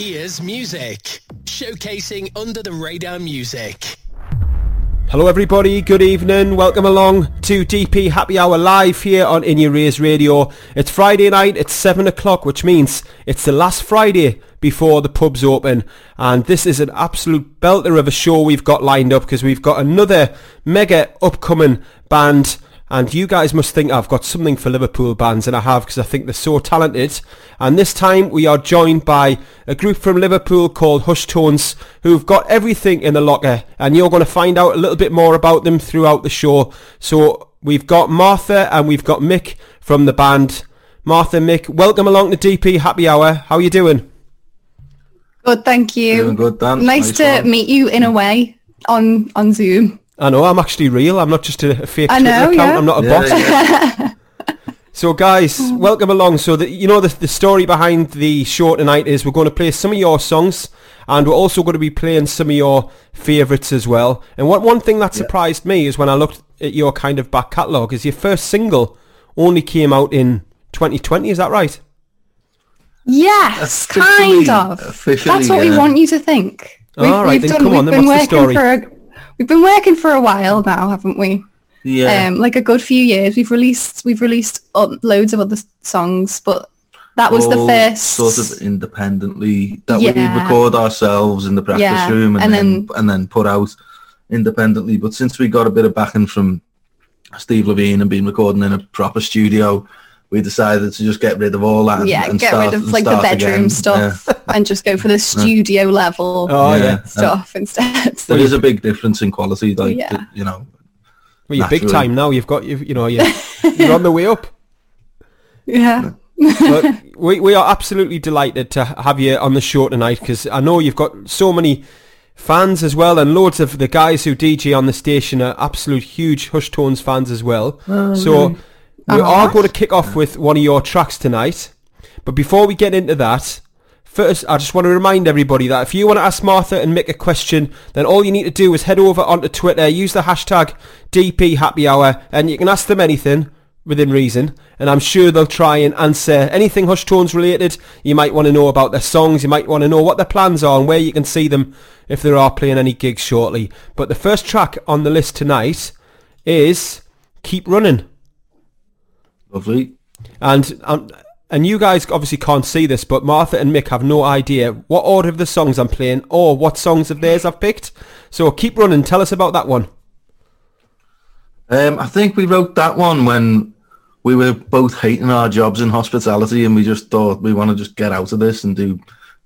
Ears music. Showcasing under the radar music. Hello everybody, good evening, welcome along to DP Happy Hour live here on In Your Ears Radio. It's Friday night, it's 7 o'clock, which means it's the last Friday before the pubs open. And this is an absolute belter of a show we've got lined up because we've got another mega upcoming band and you guys must think I've got something for Liverpool bands, and I have because I think they're so talented. And this time we are joined by a group from Liverpool called Hush Tones, who've got everything in the locker, and you're going to find out a little bit more about them throughout the show. So we've got Martha and we've got Mick from the band. Martha, Mick, welcome along to DP Happy Hour. How are you doing? Good, thank you. Doing good, Dan. Nice, Nice to one. meet you in a way on on Zoom. I know, I'm actually real. I'm not just a, a fake I Twitter know, account. yeah. I'm not a Yeah, bot. yeah. So guys, mm. welcome along. So the, you know the, the story behind the show tonight is we're going to play some of your songs and we're also going to be playing some of your favourites as well. And what one thing that surprised me is when I looked at your kind of back catalogue is your first single only came out in 2020, is that right? Yes, Officially- kind of. officially, That's what we want you to think. All right, then come we've on, then been what's the working story? We've been working for a while now, haven't we? Yeah. Um, like a good few years. We've released we've released loads of other songs, but that was the first sort of independently that Yeah. we record ourselves in the practice Yeah, room and, and then, then- and then put out independently. But since we got a bit of backing from Steve Levine and been recording in a proper studio, we decided to just get rid of all that. and- yeah, and get start- rid of like the bedroom again. stuff and just go for the studio level Oh Yeah. yeah. Yeah. stuff instead. There is a big difference in quality, like Yeah. you know. Well, you're big time now. You've got you you know you're, you're on the way up. yeah. But we, we are absolutely delighted to have you on the show tonight because I know you've got so many fans as well and loads of the guys who DJ on the station are absolute huge Hush Tones fans as well. Oh, so we are going to kick off with one of your tracks tonight. But before we get into that, first I just want to remind everybody that if you want to ask Martha and Mick a question, then all you need to do is head over onto Twitter, use the hashtag DP Happy Hour, and you can ask them anything within reason. And I'm sure they'll try and answer anything Hush Tones related. You might want to know about their songs, you might want to know what their plans are and where you can see them if they are playing any gigs shortly. But the first track on the list tonight is Keep Running. Lovely. And um, and you guys obviously can't see this, but Martha and Mick have no idea what order of the songs I'm playing or what songs of theirs I've picked. So keep running. Tell us about that one. Um, I think we wrote that one when we were both hating our jobs in hospitality, and we just thought we want to just get out of this and do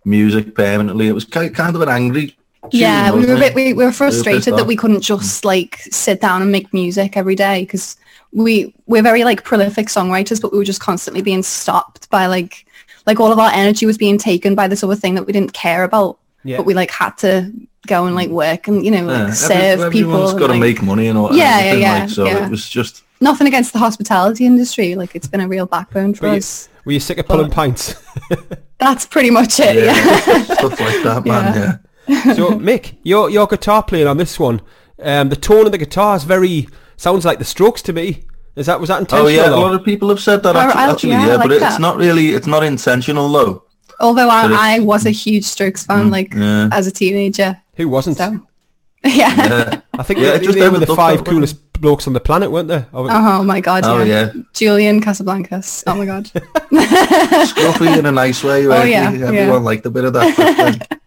music permanently. It was ki- kind of an angry. tune, Yeah, we were a bit, we, we were pissed frustrated that we couldn't just like sit down and make music every day because we we're very like prolific songwriters, but we were just constantly being stopped by like like all of our energy was being taken by this other thing that we didn't care about, Yeah. but we like had to go and like work and you know like Yeah, every- serve people. Everyone's and, got to like- make money and all. and Yeah, yeah, yeah, like, so yeah. it was just Nothing against the hospitality industry, like it's been a real backbone for Were you, us. were you sick of pulling pints? That's pretty much it. yeah, Yeah. stuff like that, man. Yeah. so Mick, your your guitar playing on this one, um, the tone of the guitar is very sounds like the Strokes to me. Is that was that oh, intentional? Oh intentional? yeah, a lot of people have said that actually, I- actually yeah, yeah, like but it's not really, it's not intentional though. Although I, I mm. was a huge Strokes fan, mm, like yeah. as a teenager. Who wasn't? So yeah. Yeah. I think Yeah, they, it just they were the five that way. coolest blokes on the planet, weren't they? Oh, Oh my god, Oh, yeah. yeah. Julian Casablancas. Oh my god. Scruffy in a nice way. Right? Oh, yeah, Everyone yeah. liked a bit of that.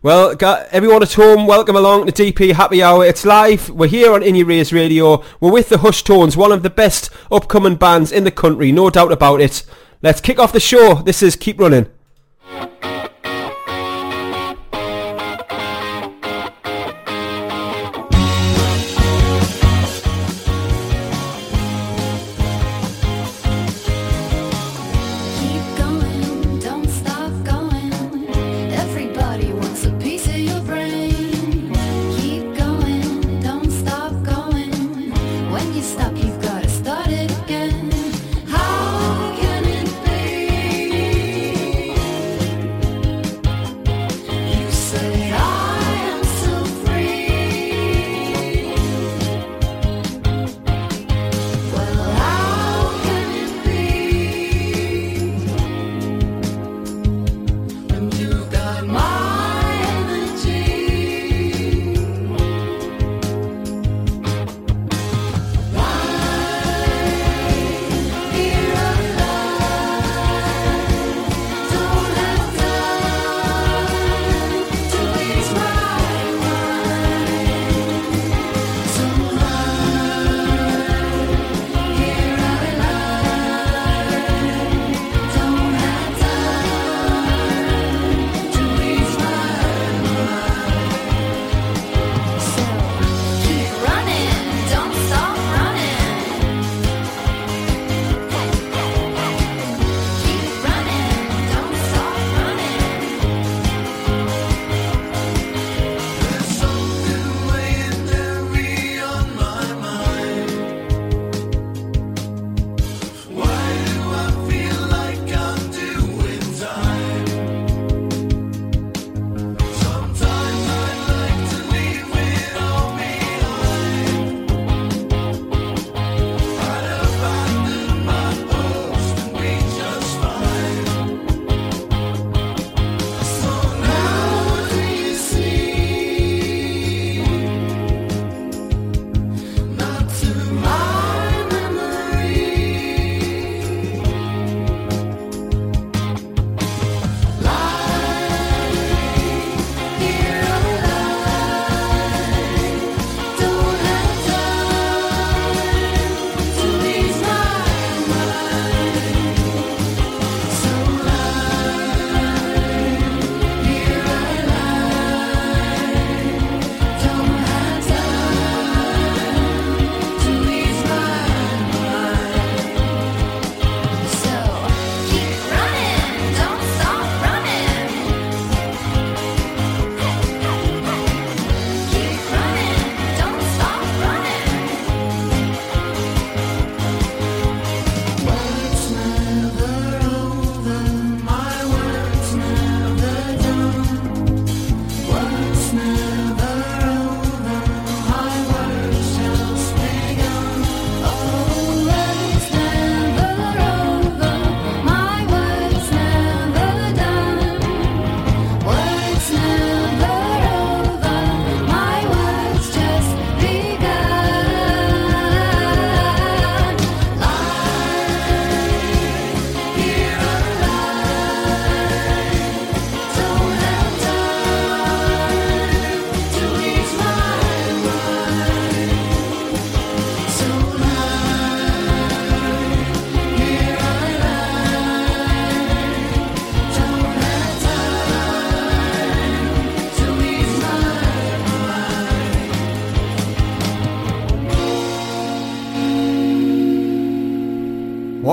Well, everyone at home, welcome along to DP Happy Hour. It's live. We're here on In Your Ears Radio. We're with the Hush Tones, one of the best upcoming bands in the country, no doubt about it. Let's kick off the show. This is Keep Running.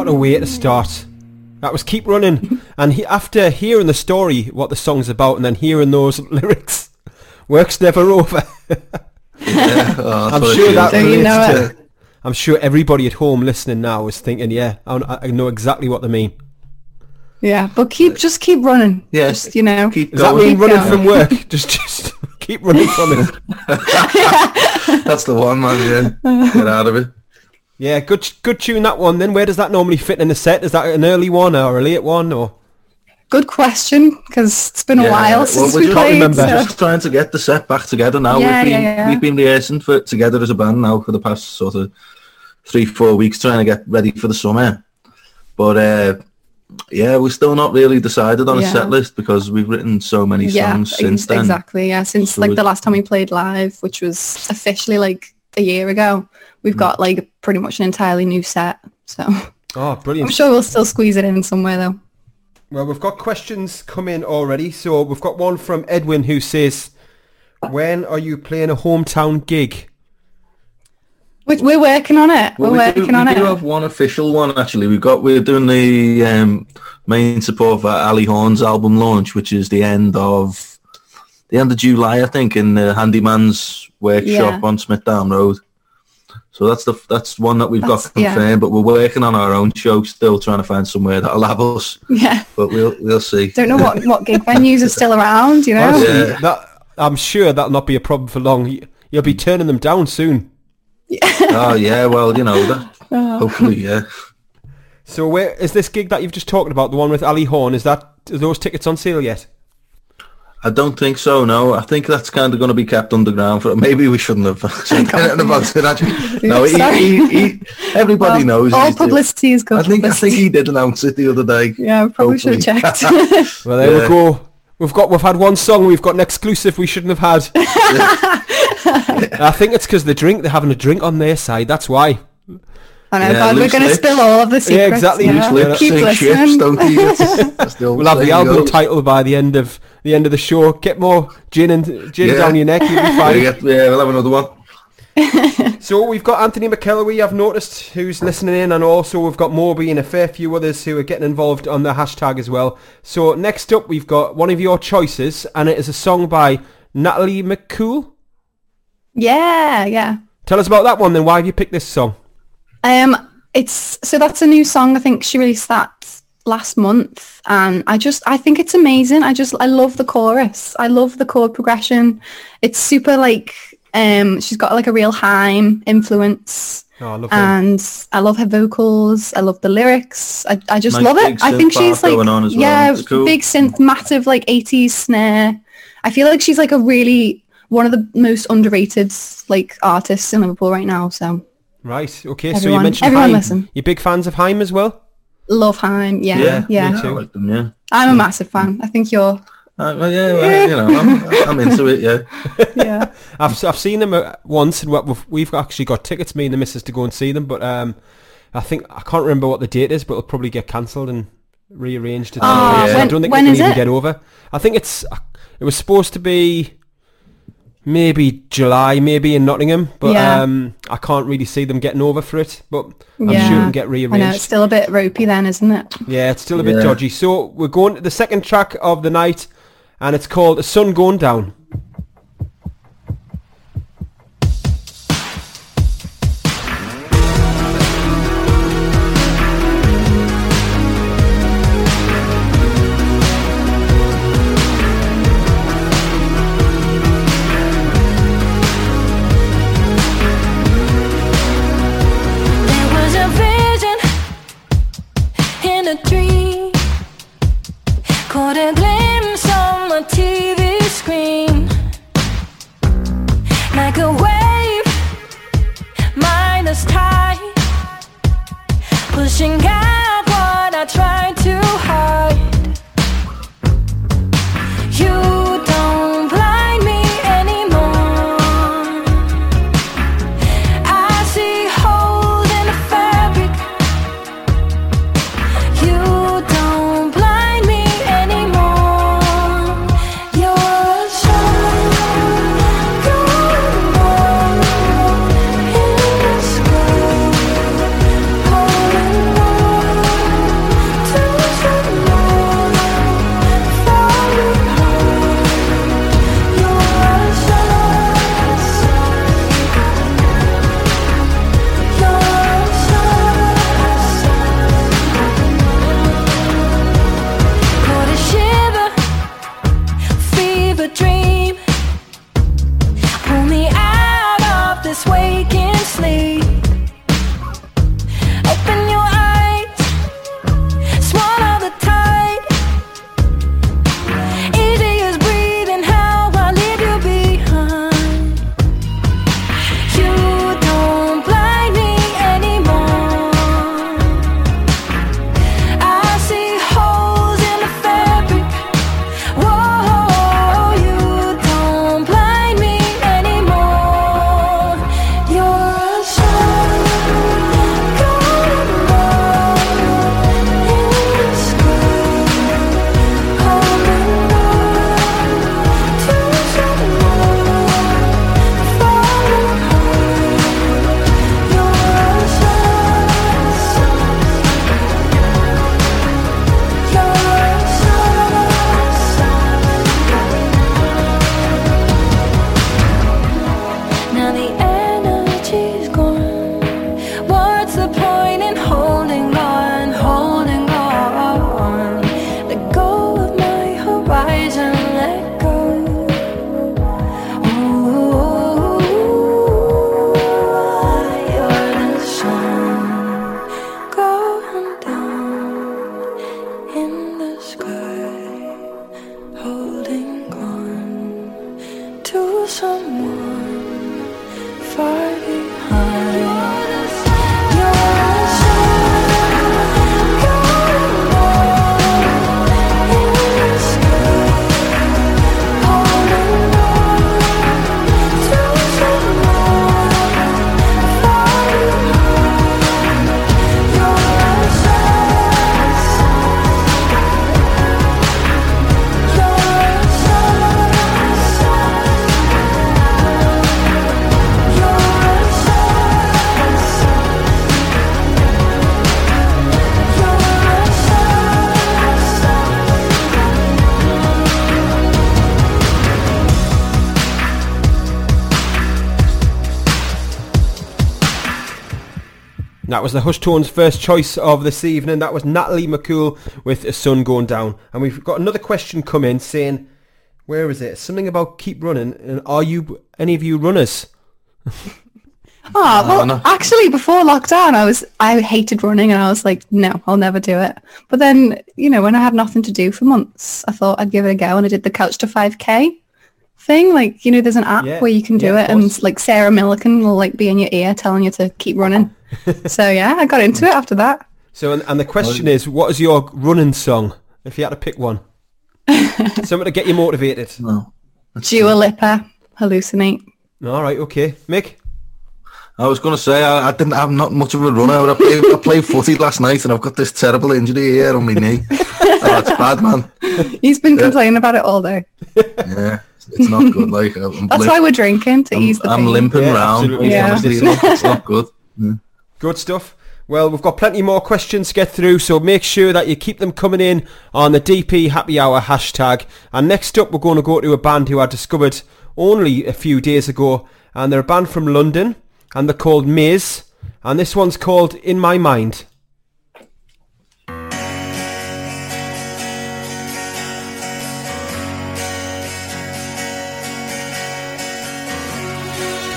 What a way to start. That was Keep Running. and he, after hearing the story, what the song's about, and then hearing those lyrics, work's never over. Yeah, oh, I'm sure that So you know relates to- I'm sure everybody at home listening now is thinking, yeah, I, I know exactly what they mean. Yeah, but keep uh, just keep running. Yes, Just, you know. keep Does that going. mean running going. from work? just, just keep running from it. That's the one, man. Yeah, get out of it. Yeah, good, good tune that one. Then where does that normally fit in the set? Is that an early one or a late one or? Good question, because it's been a Yeah, while well, since we we just played. remember. so- Just trying to get the set back together now. Yeah, we've been yeah, yeah. we've been rehearsing for together as a band now for the past sort of three four weeks, trying to get ready for the summer. But uh, yeah, we're still not really decided on a set list because we've written so many yeah, songs ex- since then. exactly. Yeah, since So like the last time we played live, which was officially like a year ago, we've Mm. got like pretty much an entirely new set. So Oh, brilliant. I'm sure we'll still squeeze it in somewhere though. Well, we've got questions come in already. So we've got one from Edwin who says, "When are you playing a hometown gig?" We're, we're working on it. Well, we're we working do, on we it. do have one official one actually. We've got we're doing the um, main support for Ali Horn's album launch, which is the end of the end of July, I think, in the Handyman's workshop Yeah. on Smithdown Road. So that's the that's one that we've That's- got yeah. confirmed, but we're working on our own show, still trying to find somewhere that'll have us. Yeah. But we'll we'll see. Don't know what, what gig venues are still around, you know? Honestly, Yeah. that I'm sure that'll not be a problem for long. You- You'll be mm. turning them down soon. oh yeah, well you know that. Oh. Hopefully, yeah. So where is this gig that you've just talked about? The one with Ali Horn? Is that are those tickets on sale yet? I don't think so. No, I think that's kind of going to be kept underground for. Maybe we shouldn't have said anything about it. Actually, no. He, he, he, everybody Well, knows. All he's doing- publicity is good I think I think he did announce it the other day. yeah, we probably should have checked. Well, there Yeah. we go. We've got we've had one song. We've got an exclusive we shouldn't have had. I think it's because the drink they're having a drink on their side. That's why. I know, Yeah, God, we're going to spill all of the secrets. exactly, Yeah. loose Lips Keep sink ships, don't they? That's- that's the old We'll have the album goes. title by the end of the end of the show. Get more gin and gin Yeah. down your neck. You'll be fine. yeah, yeah, we'll have another one. So we've got Anthony McKellarway, I've noticed, who's listening in, and also we've got Moby and a fair few others who are getting involved on the hashtag as well. So next up, we've got one of your choices, and it is a song by Natalie McCool. Yeah, yeah. Tell us about that one, then. Why have you picked this song? Um, it's so that's a new song. I think she released that last month, and I just I think it's amazing. I just I love the chorus. I love the chord progression. It's super like um, she's got like a real Haim influence. Oh, I love him. and I love her vocals. I love the lyrics. I, I just Nice love it. I think she's like going on as well. yeah, It's cool. big synth, massive like 80s snare. I feel like she's like a really one of the most underrated like artists in Liverpool right now. So Right, okay, so you mentioned everyone Haim. listen. You big fans of Haim as well? Love Haim. Yeah, Yeah, yeah. me too. I like them, yeah. I'm a massive fan. I think you're. Uh, well, yeah, well, you know, I'm, I'm into it. Yeah, Yeah. I've I've seen them uh, once, and we've, we've actually got tickets, me and the missus, to go and see them. But um, I think I can't remember what the date is, but it'll probably get cancelled and rearranged. At some Oh, point. So I don't think when we can even it? get over. I think it's it was supposed to be maybe July, maybe in Nottingham, but Yeah. um, I can't really see them getting over for it. But I'm yeah. sure it can get rearranged. I know it's still a bit ropey then, isn't it? Yeah, it's still a bit dodgy. So we're going to the second track of the night, and it's called "The Sun Going Down." Pushing out what I tried to was the Hush Tones' first choice of this evening. That was Natalie McCool with A Sun Going Down. And we've got another question come in saying, where is it? Something about keep running. And are you, any of you runners? Oh, well, no. actually, before lockdown, I was I hated running, and I was like, no, I'll never do it. But then, you know, when I had nothing to do for months, I thought I'd give it a go, and I did the Couch to 5K thing. Like, you know, there's an app Yeah, where you can do yeah, it, and like Sarah Millican will like be in your ear telling you to keep running. so yeah, I got into it after that. So, and, and the question is, what is your running song? If you had to pick one. Something to get you motivated. No. Dua Lipa, hallucinate. All right, okay. Mick? I was going to say I, I didn't. I'm not much of a runner. I played, I played footy last night, and I've got this terrible injury here on my knee. oh, it's bad, man. He's been complaining about it all day. Yeah, it's not good. Like I'm, That's limp- why we're drinking to ease I'm, the I'm pain. limping Yeah, around. Yeah. Honestly, it's, not, it's not good. Good stuff. Well, we've got plenty more questions to get through, so make sure that you keep them coming in on the DP Happy Hour hashtag. And next up, we're going to go to a band who I discovered only a few days ago, and they're a band from London, and they're called Maze, and this one's called In My Mind.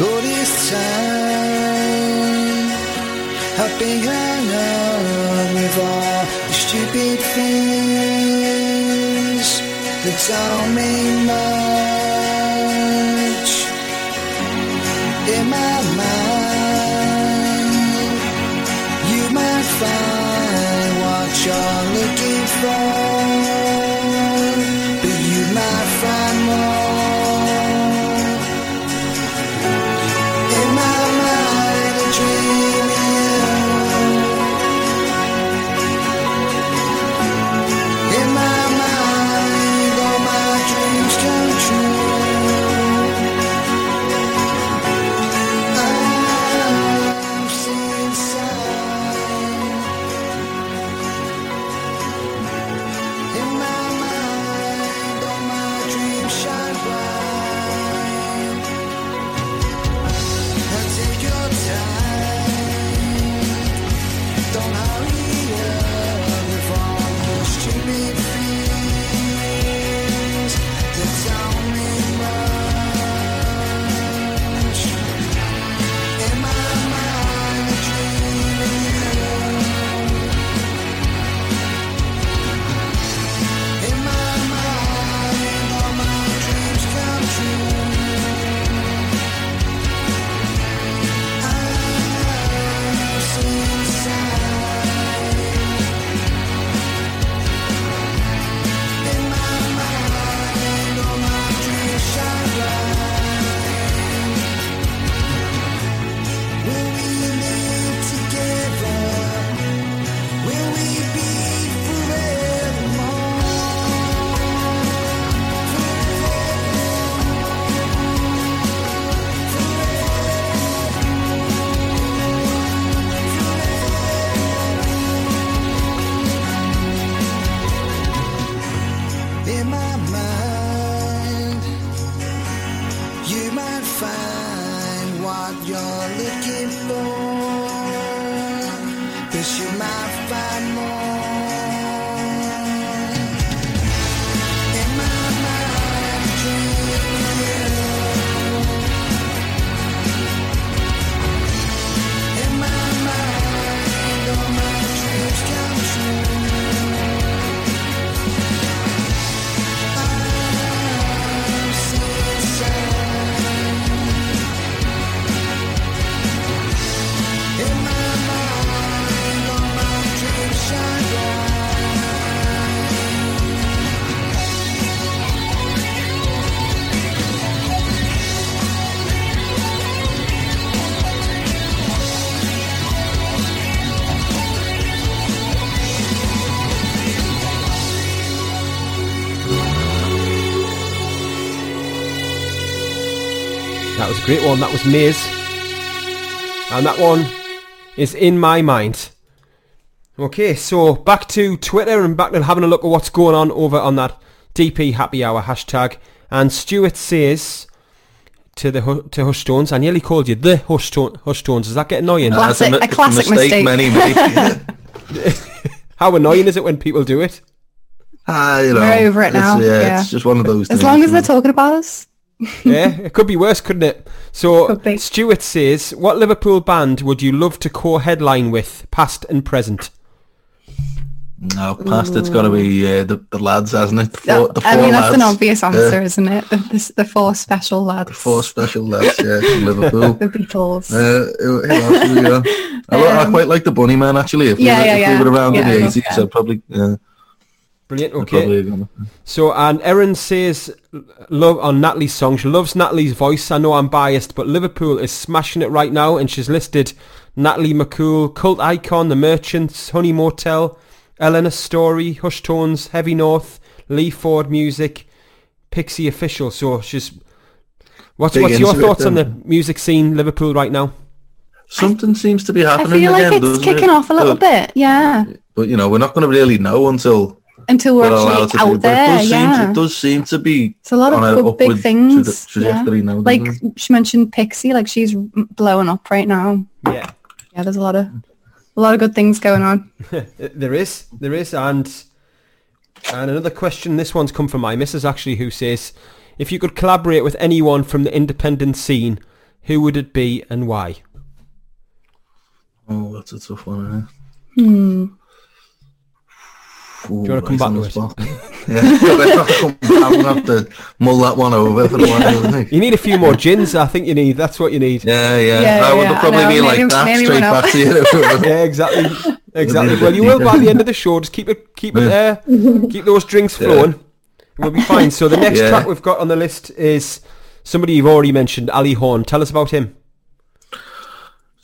All this time I've been with all the stupid things that don't mean much in my mind. You might find what you're looking for, Great one. That was Maze. And that one is in my mind. Okay, so back to Twitter and back to having a look at what's going on over on that DP Happy Hour hashtag. And Stuart says to the to Hush Tones, I nearly called you the Hush, Tone, Hush Tones. Does that get annoying? Well, That's Classic- mi- a it's classic mistake. Many made. How annoying is it when people do it? ah, you know, We're over it it's- now, Yeah, yeah. it's just one of those. As things, long as they're know. talking about us. yeah, it could be worse, couldn't it? So Could. Stuart says, what Liverpool band would you love to co-headline with, past and present? No, past it's got to be uh, the, the lads, hasn't it? The Yeah, four, I mean, that's an lads. obvious Yeah. answer, isn't it? The, the, the four special lads. The four special lads, yeah, from Liverpool. The Beatles. Uh, who- who else we got? I, li- I Um, quite like the Bunnymen actually. If, yeah, we, were, yeah, if yeah. we were around Yeah, in the eighties, that. I'd probably yeah, Brilliant, okay. So, and Erin says, love on Natalie's song, she loves Natalie's voice. I know I'm biased, but Liverpool is smashing it right now, and she's listed Natalie McCool, Cult Icon, The Merchants, Honey Motel, Eleanor Story, Hush Tones, Heavy North, Lee Ford Music, Pixey Official. So she's... What's, Big what's your thoughts on the music scene, Liverpool, right now? Something seems to be happening. I feel like again, it's kicking it? off a little But- bit, yeah. But you know, we're not going to really know until Until we're we're actually to do. out But it there, does seem yeah. to, it does seem to be It's a lot of a good big things. traje- trajectory yeah. now, Like doesn't she mentioned Pixey, like she's blowing up right now. Yeah. Yeah, there's a lot of a lot of good things going on. There is, there is, and and another question. This one's come from my missus actually, who says, if you could collaborate with anyone from the independent scene, who would it be and why? Oh, that's a tough one. Hmm. Do you wanna come back to it? yeah, I'm gonna have to mull that one over for a while. I think. You need a few more gins. I think you need. That's what you need. Yeah, yeah. Yeah, I would yeah, I probably know. be like Maybe- that maybe straight back to you. Yeah, exactly, exactly. Well, you will by the end of the show. Just keep it, keep it there. Uh, keep those drinks flowing. We'll be fine. So the next Yeah. track we've got on the list is somebody you've already mentioned, Ali Horn. Tell us about him.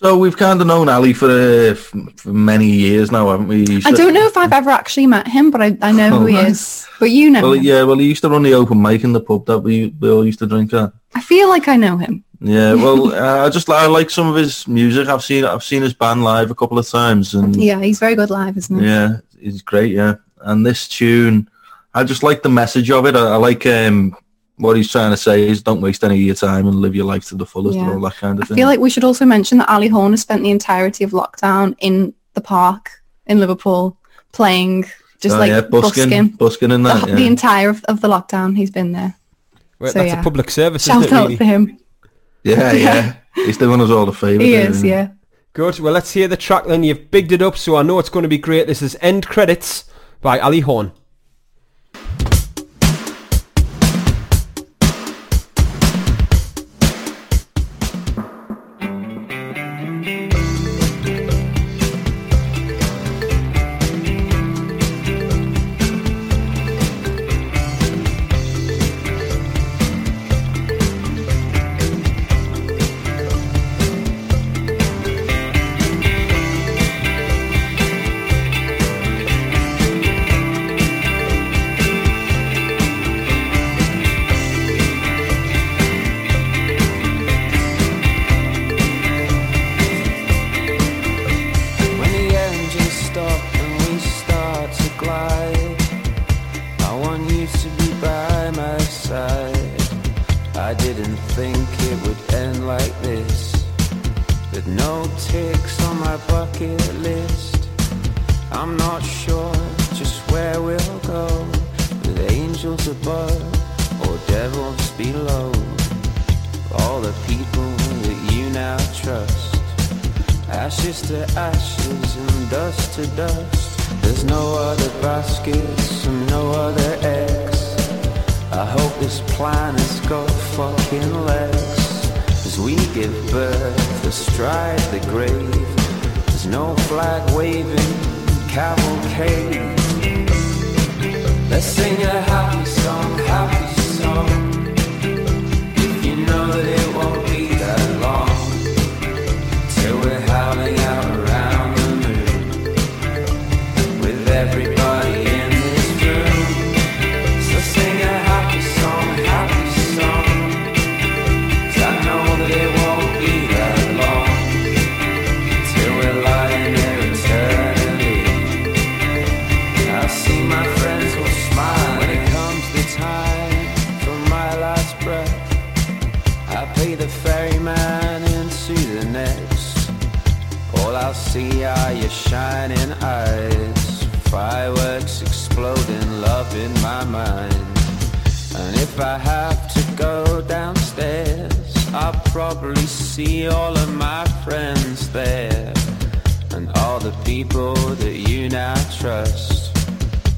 So we've kind of known Ali for, uh, for many years now, haven't we? I don't know if I've ever actually met him, but I, I know who he Oh, is. But you know Well, him. yeah, well, he used to run the open mic in the pub that we, we all used to drink at. I feel like I know him. Yeah, well, uh, I just I like some of his music. I've seen I've seen his band live a couple of times, and Yeah, he's very good live, isn't he? Yeah, he's great. Yeah, and this tune, I just like the message of it. I, I like um, what he's trying to say is don't waste any of your time and live your life to the fullest Yeah. and all that kind I of thing. I feel like we should also mention that Ali Horn has spent the entirety of lockdown in the park in Liverpool playing just Oh, like yeah, busking, busking. busking in The, that. the yeah. entire of, of the lockdown, he's been there. Well, So, that's yeah. a public service, Shout isn't out Really? for him. yeah, yeah. He's doing us all a favour. He there, is, yeah. Good. Well, let's hear the track then. You've bigged it up, so I know it's going to be great. This is End Credits by Ali Horn.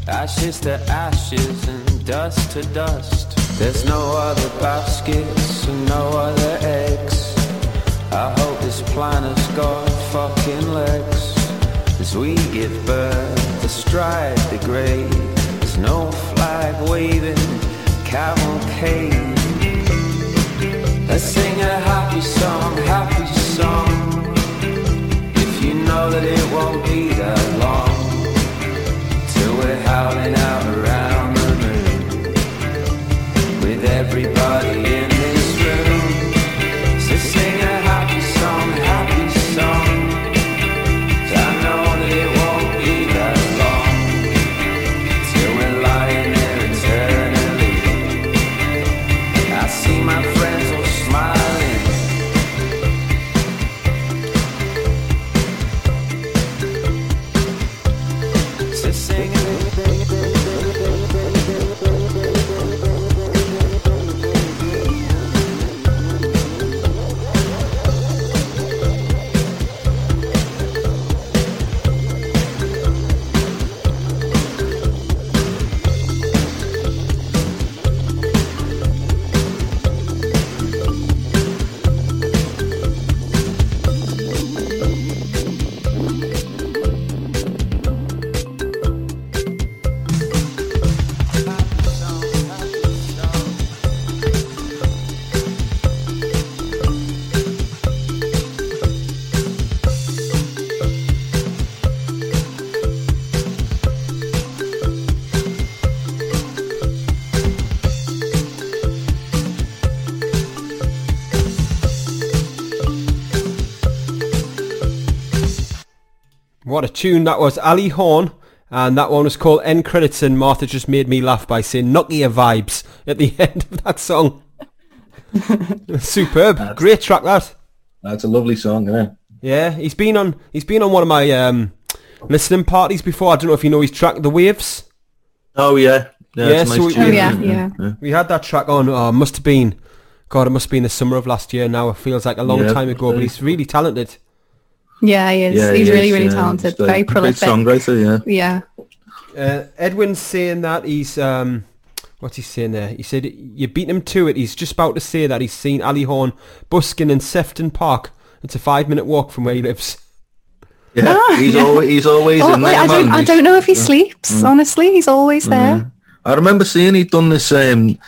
Ashes to ashes and dust to dust. There's no other baskets and no other eggs. I hope this planet's got fucking legs. As we give birth, astride the grave. There's no flag waving cavalcade. Let's sing a happy song, happy song. If you know that it won't be that long everybody tune that was. Ali Horn. And that one was called End Credits and Martha just made me laugh by saying Nokia vibes at the end of that song. Superb. Great track that. That's a lovely song, isn't it? Yeah, he's been on he's been on one of my um, listening parties before. I don't know if you know his track The Waves. Oh yeah, yeah. Yeah, so nice we- Oh tune, yeah, yeah. We had that track on, oh, must have been God, it must have been the summer of last year now. It feels like a long Yeah, time ago, but he's really talented. Yeah, he is. Yeah, He's he really, is, really yeah. talented. He's a Very great prolific. songwriter. Yeah. Yeah. Uh, Edwin's saying that he's um, what's he saying there? He said you beat him to it. He's just about to say that he's seen Ali Horn busking in Sefton Park. It's a five minute walk from where he lives. Yeah, he's always he's always Oh, in wait, there. I don't. I don't know if he sleeps. Mm. Honestly, he's always there. I remember seeing he'd done this um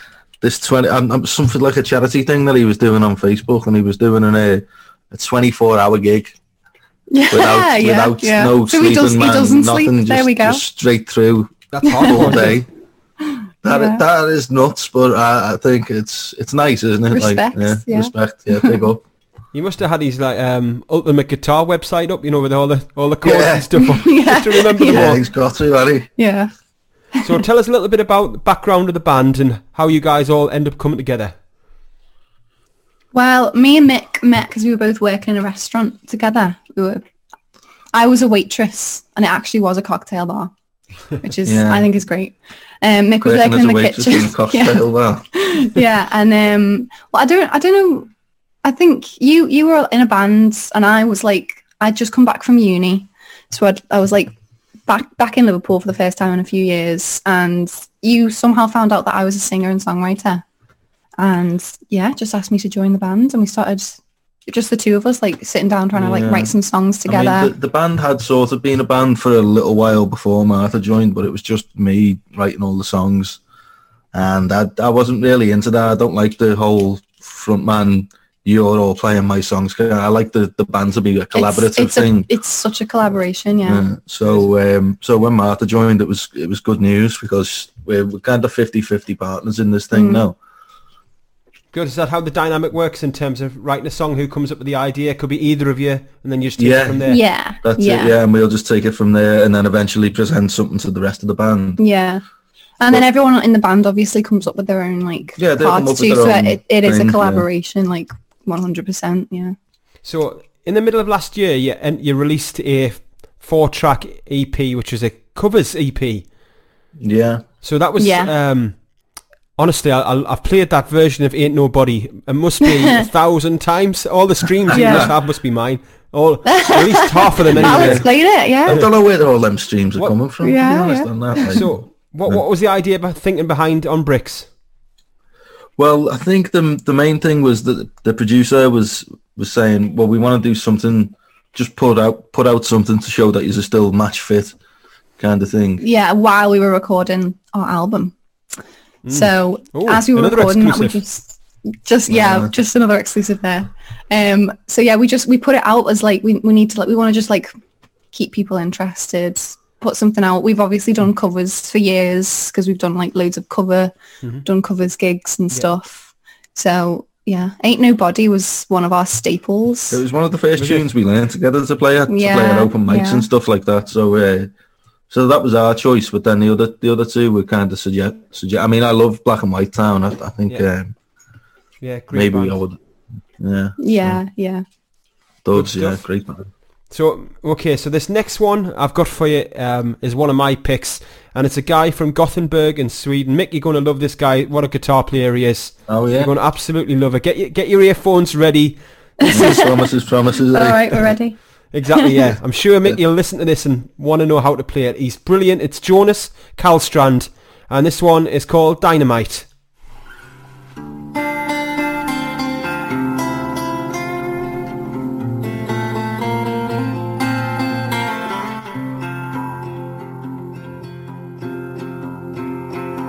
this twenty um, um, something like a charity thing that he was doing on Facebook, and he was doing an, a a twenty four hour gig Yeah, without yeah, without yeah. no so sleeping, he does. He man, doesn't nothing. sleep. Just, there we go. just straight through That's hot all day. That Yeah. that is nuts, but I, I think it's it's nice, isn't it? Respect, like, yeah, yeah. respect, yeah, big up. He must have had his like um, ultimate guitar website up, you know, with all the all the chords Yeah. and stuff on, Yeah. to remember them Yeah, all. he's got to, hasn't he? Yeah. So tell us a little bit about the background of the band and how you guys all end up coming together. Well, me and Mick met because we were both working in a restaurant together. We were. I was a waitress, and it actually was a cocktail bar, which is Yeah. I think is great. Um, Mick was Working working in the kitchen. in cocktail bar. yeah, yeah, and um, well, I don't, I don't know. I think you you were in a band, and I was like, I'd just come back from uni, so I'd, I was like back back in Liverpool for the first time in a few years, and you somehow found out that I was a singer and songwriter, and yeah, just asked me to join the band, and we started just the two of us, like sitting down trying to like write some songs together. I mean, the, the band had sort of been a band for a little while before Martha joined, but it was just me writing all the songs, and I I wasn't really into that. I don't like the whole frontman. You're all playing my songs. I like the, the band to be a collaborative it's, it's thing. A, it's such a collaboration, yeah. Yeah. So um, so when Martha joined, it was it was good news because we're, we're kind of 50-50 partners in this thing Mm. now. Good. Is that how the dynamic works in terms of writing a song? Who comes up with the idea? Could be either of you, and then you just take Yeah. it from there. Yeah, That's yeah. it. Yeah, and we'll just take it from there, and then eventually present something to the rest of the band. Yeah. And then everyone in the band obviously comes up with their own like Yeah, parts too. So it, it is thing, a yeah. collaboration, like one hundred percent. Yeah. So in the middle of last year, you and you released a four-track EP, which was a covers EP. Yeah. So that was Yeah. um, honestly, I, I, I've played that version of Ain't Nobody. It must be a thousand times. All the streams you must have must be mine. All at least half of them I'll anyway. explain it, Yeah. I don't know where all them streams are What- coming from. Yeah, to be honest yeah. on that. like. So what what was the idea about thinking behind on bricks? Well, I think the the main thing was that the producer was was saying, well, we want to do something, just put out put out something to show that you're still match fit, kind of thing. Yeah, while we were recording our album. So Ooh, as we were another recording that, we just, just yeah, Yeah. just another exclusive there. Um, so yeah, we just we put it out as like we we need to like we want to just like keep people interested, put something out. We've obviously done covers for years because we've done like loads of cover, Mm-hmm. done covers gigs and stuff. So yeah, ain't nobody was one of our staples. It was one of the first Was it? tunes we learned together to play at to play at open mics yeah. and stuff like that. So uh, so that was our choice. But then the other the other two were kind of suggest suggest. I mean, I love Black and White Town. I, I think Yeah. um, Yeah, great maybe band. I would. Yeah, yeah, yeah. those yeah, great band. So okay, so this next one I've got for you um, is one of my picks, and it's a guy from Gothenburg in Sweden. Mick, you're going to love this guy. What a guitar player he is. Oh yeah, You're going to absolutely love it. Get your, get your earphones ready. promises, promises. All eh? we're ready. Exactly, yeah. I'm sure Mick, you'll listen to this and want to know how to play it. He's brilliant. It's Jonas Karlstrand, and this one is called Dynamite.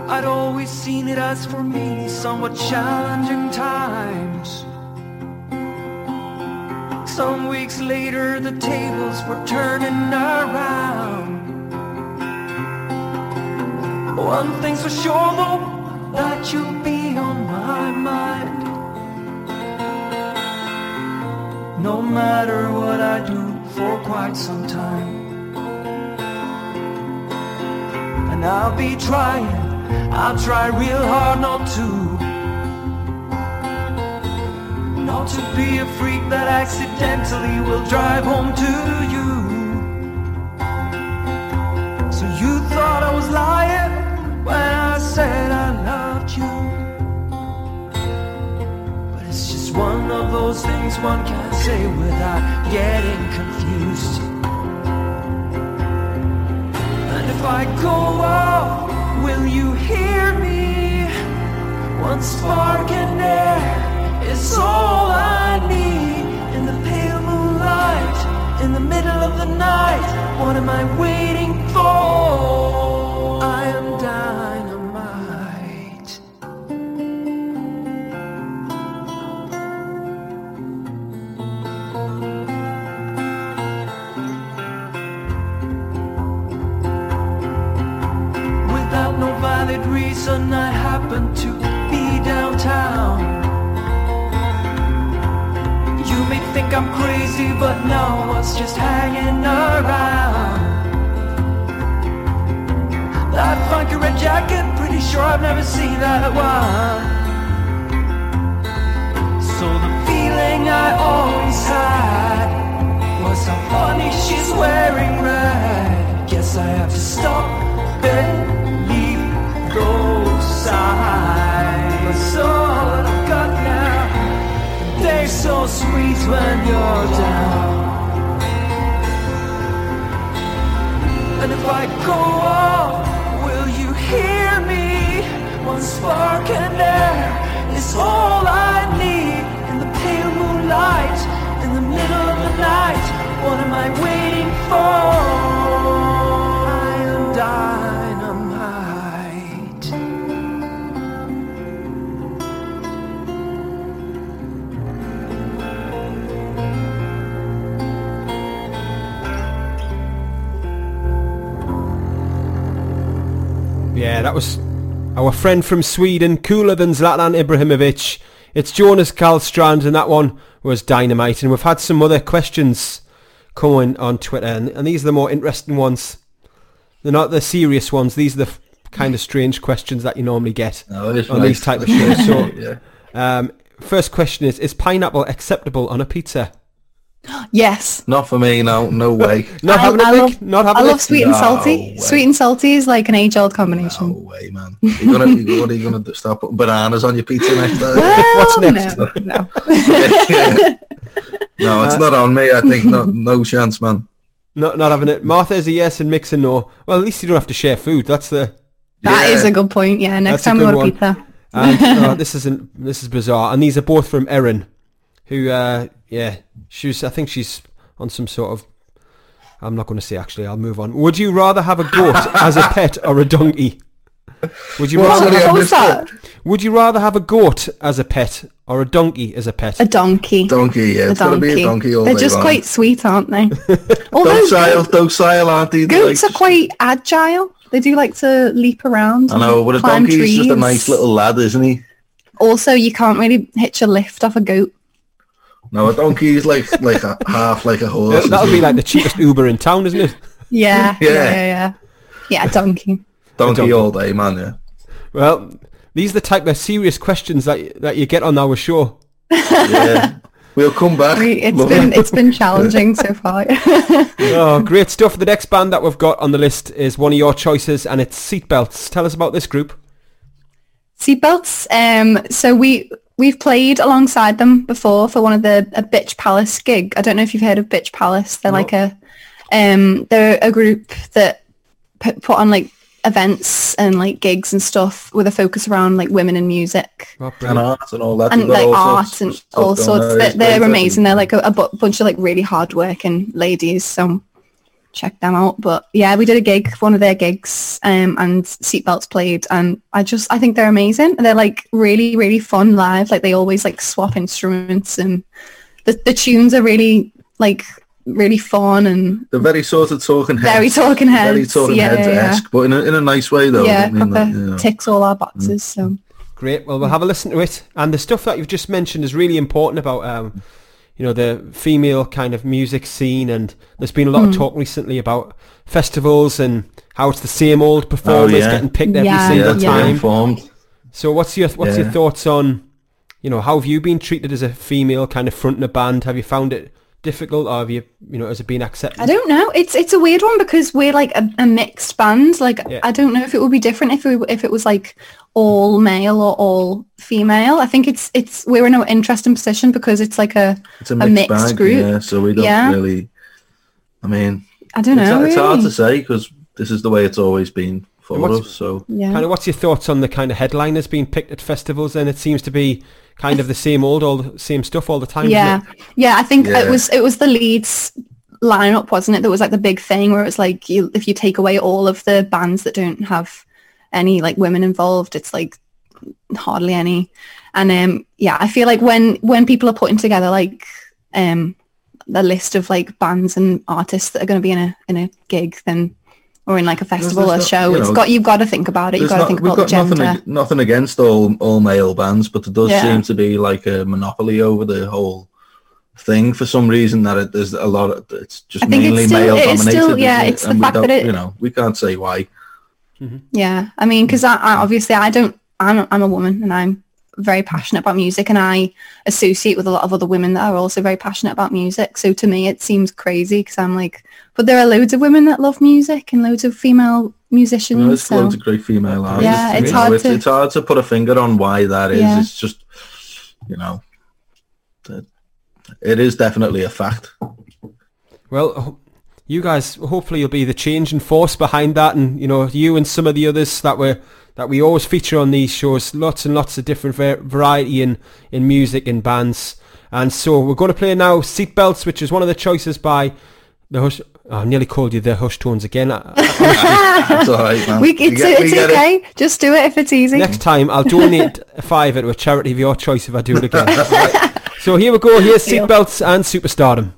I'd always seen it as for me somewhat challenging times. Some weeks later, the tables were turning around. One thing's for sure, though, that you'll be on my mind. No matter what I do for quite some time. And I'll be trying, I'll try real hard not to. Not to be a freak that accidentally will drive home to you. So you thought I was lying when I said I loved you. But it's just one of those things one can't say without getting confused. And if I go off, will you hear me? One spark and air is all I need. In the pale moonlight, in the middle of the night, what am I waiting for? I am dynamite. Without no valid reason, I happen to be downtown. Think I'm crazy, but no, was just hanging around. That funky red jacket, pretty sure I've never seen that one. So the feeling I always had was how funny she's wearing red. Guess I have to stop and leave those so sweet when you're down. And if I go off, our friend from Sweden, cooler than Zlatan Ibrahimovic. It's Jonas Karlstrand, and that one was Dynamite. And we've had some other questions coming on Twitter, and, and these are the more interesting ones. They're not the serious ones. These are the f- kind of strange questions that you normally get No, on right. these type of shows. So, yeah. um, first question is: Is pineapple acceptable on a pizza? Yes. Not for me, no, no way. Not I, having I it, Mick? love, Not I love it? sweet and No salty. way. Sweet and salty is like an age-old combination. No way, man. You're gonna, you what are you gonna do? Start putting bananas on your pizza next time? Well, What's next? No, no. no, it's not on me. I think no, no chance, man. Not, not having it. Martha is a yes and Mick's a no. Well, at least you don't have to share food. That's the... That Yeah. is a good point. Yeah, next That's time we good go one. pizza. And oh, this isn't. This is bizarre. And these are both from Erin, who, uh, yeah, she's. I think she's on some sort of. I'm not going to say. Actually, I'll move on. Would you rather have a goat as a pet or a donkey? Would you Well, rather? sorry, I What was that? Would you rather have a goat as a pet or a donkey as a pet? A donkey. Donkey, yeah. A It's gotta be a donkey. donkey all They're just long. quite sweet, aren't they? Although docile, docile, aren't they? Goats like- are quite agile. They do like to leap around. I know, but a climb donkey's just a nice little lad, isn't he? Also, you can't really hitch a lift off a goat. No, a donkey is like like a half like a horse. That'll be like the cheapest Uber in town, isn't it? Yeah, yeah, Yeah. yeah, yeah. Yeah, donkey. donkey all day, man. Yeah. Well, these are the type of serious questions that that you get on our show. Yeah. we'll come back. We- It's Love been it. it's been challenging so far. Oh, great stuff. The next band that we've got on the list is one of your choices, and it's Seatbelts. Tell us about this group. Seatbelts. Um, so we we've played alongside them before for one of the a Bitch Palace gig. I don't know if you've heard of Bitch Palace. They're like a um, they're a group that put, put on like events and like gigs and stuff with a focus around like women and music Oh, and art and all that. and They've like art and all sorts. They're, they're great, amazing. They're like a, a bunch of like really hardworking ladies. So check them out. But yeah, we did a gig, one of their gigs, um, and Seatbelts played, and I just I think they're amazing. They're like really really fun live. Like they always like swap instruments, and the the tunes are really like really fun and They're very sort of talking heads. Very talking Very heads, talking yeah, heads yeah. esque, but in a, in a nice way though. yeah, I mean, proper like, you know. ticks all our boxes. So Great. Well, we'll have a listen to it. And the stuff that you've just mentioned is really important about, um, you know, the female kind of music scene. And there's been a lot of hmm. talk recently about festivals and how it's the same old oh, performers yeah. getting picked every Yeah, single yeah, yeah. time. informed. So what's your what's your thoughts on, you know, how have you been treated as a female kind of front in a band? Have you found it difficult, or have you, you know, has it been accepted? I don't know. It's it's a weird one because we're like a, a mixed band. Like Yeah. I don't know if it would be different if we if it was like all male or all female. I think it's it's we're in an interesting position because it's like a It's a mixed, mixed bag, group. yeah. So we don't Yeah. really. I mean, I don't it's, know. it's hard to say because this is the way it's always been for us. So Yeah. Kind of what's your thoughts on the kind of headliners being picked at festivals? And it seems to be kind of the same old, all the same stuff all the time. yeah, it? yeah. I think Yeah. it was it was the Leeds lineup, wasn't it? That was like the big thing where it's like you if you take away all of the bands that don't have any like women involved, it's like hardly any. And um yeah, I feel like when when people are putting together like um the list of like bands and artists that are going to be in a in a gig, then or in like a festival there's or show, you it's know, ag- you've got to think about it. You've There's got to think we've about the got nothing, gender. ag- nothing against all all male bands, but there does Yeah. seem to be like a monopoly over the whole thing for some reason. That it, there's a lot of it's just I think it's mainly still- male it is dominated. still- yeah, it? it's the And we fact that it- you know we can't say why. Mm-hmm. Yeah, I mean, because I, I mm-hmm. obviously I don't. I'm a, I'm a woman, and I'm very passionate about music, and I associate with a lot of other women that are also very passionate about music. So to me, it seems crazy because I'm like, but there are loads of women that love music and loads of female musicians. You there's so loads of great female artists. Yeah, you it's know, hard it's, to- it's hard to put a finger on why that is. Yeah. It's just you know, that- it is definitely a fact. Well, you guys, hopefully you'll be the change changing force behind that, and you know, you and some of the others that were that we always feature on these shows. Lots and lots of different va- variety in in music and bands. And so we're going to play now "Seatbelts," which is one of the choices by the Hush. oh, I nearly called you the Hush Tones again. I- I- It's all right, man. we, We it's get- we it's it. okay. Just do it if it's easy. Next time, I'll donate a fiver to a charity of your choice if I do it again. Alright? So here we go. Here's "Seatbelts" and "Superstardom."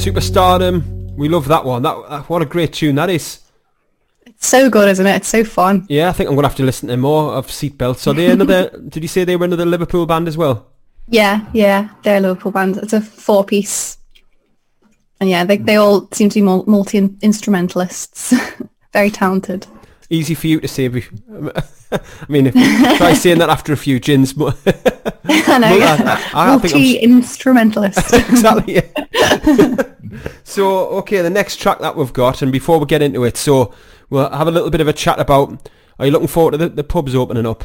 Superstardom. We love that one. That, that what a great tune that is. It's so good, isn't it? It's so fun. Yeah, I think I'm gonna have to listen to more of Seatbelts. Are they another? did you say they were another Liverpool band as well? Yeah, yeah, they're a Liverpool band. It's a four piece. And yeah, they, they all seem to be multi-instrumentalists. Very talented. Easy for you to say. I mean, if, try saying that after a few gins. But I know, yeah. I- I I'm Multi-instrumentalist. exactly. yeah. so, okay, the next track that we've got, and before we get into it, so we'll have a little bit of a chat about. Are you looking forward to the, the pubs opening up?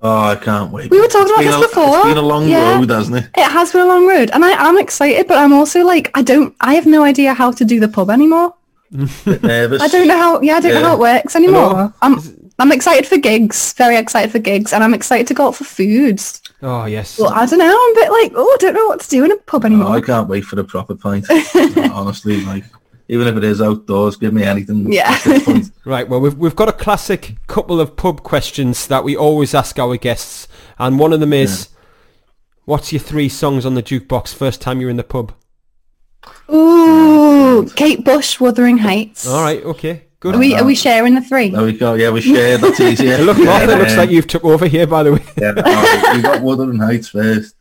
Oh, I can't wait. We were talking It's about this a- before. It's been a long Yeah. road, hasn't it? it has been a long road, and I am excited, but I'm also like, I don't, I have no idea how to do the pub anymore. Bit nervous. Uh, I don't know how, yeah, I don't know how it works anymore. I'm, I'm excited for gigs, very excited for gigs, and I'm excited to go out for foods. Oh yes. Well, I don't know, I'm a bit like, oh, I don't know what to do in a pub Oh, anymore. I can't wait for the proper pint. Honestly, like even if it is outdoors, give me anything. Yeah. at this point. Right, well, we've, we've got a classic couple of pub questions that we always ask our guests, and one of them is, what's your three songs on the jukebox first time you're in the pub? Ooh, Kate Bush, Wuthering Heights. All right, okay, good. Are we, are we sharing the three? There we go. Yeah, we share. That's easier. Look, Martha, it looks Um, like you've took over here, by the way. Yeah, all right, we got Wuthering Heights first.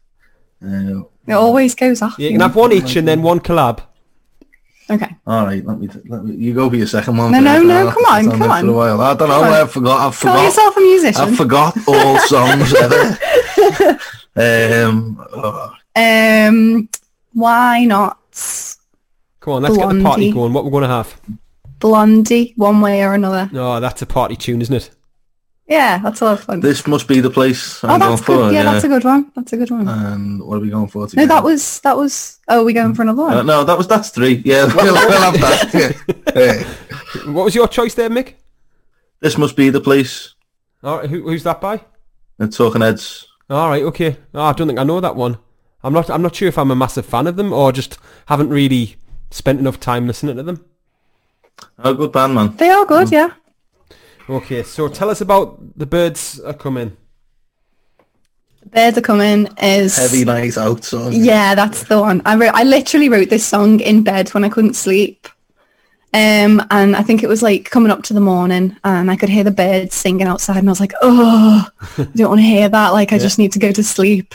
Uh, It always goes off. You can have one each and then one collab. Okay. all right, let me, let me. You go for your second one. No, no, first. no, come on, to stand come there For a on. while. I don't know. Come on. I forgot. I Call forgot. yourself a musician. I forgot all songs ever. um, oh, Um, why not Come on, let's get the party going. What we're going to have? Blondie, one way or another? Oh, that's a party tune, isn't it? Yeah, that's a lot of fun. this must be the place I'm oh, going that's for. good. Yeah, that's a good one. That's a good one. And what are we going for? Today? No, Together? that was that was. Oh, are we going for another one? Uh, no, that was that's three. Yeah, we'll, we'll have that. Yeah. What was your choice there, Mick? this must be the place. All right, who, who's that by? The Talking Heads. All right, okay. Oh, I don't think I know that one. I'm not. I'm not sure if I'm a massive fan of them or just haven't really spent enough time listening to them. Oh, good band, man. They are good. Yeah. Okay, so tell us about the birds are coming. Birds are coming is Heavy night out song. Yeah, that's the one. I wrote. I literally wrote this song in bed when I couldn't sleep. Um, and I think it was like coming up to the morning, and I could hear the birds singing outside, and I was like, "Oh, I don't want to hear that. Like, I just need to go to sleep."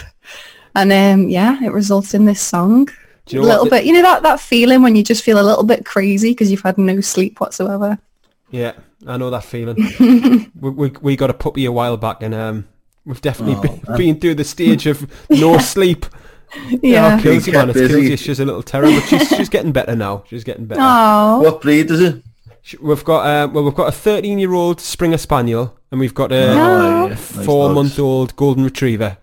And um, yeah, it results in this song. Do you a little what? bit, you know that that feeling when you just feel a little bit crazy because you've had no sleep whatsoever. Yeah, I know that feeling. we, we we got a puppy a while back, and um, we've definitely Oh, been, been through the stage of no sleep. Yeah. Oh, Kelsey, man, it's busy. She's a little terror, but she's she's getting better now. She's getting better. Oh, What breed is it? We've got uh, well, we've got a 13 year old Springer Spaniel, and we've got a Oh, yeah. Nice four month old Golden Retriever.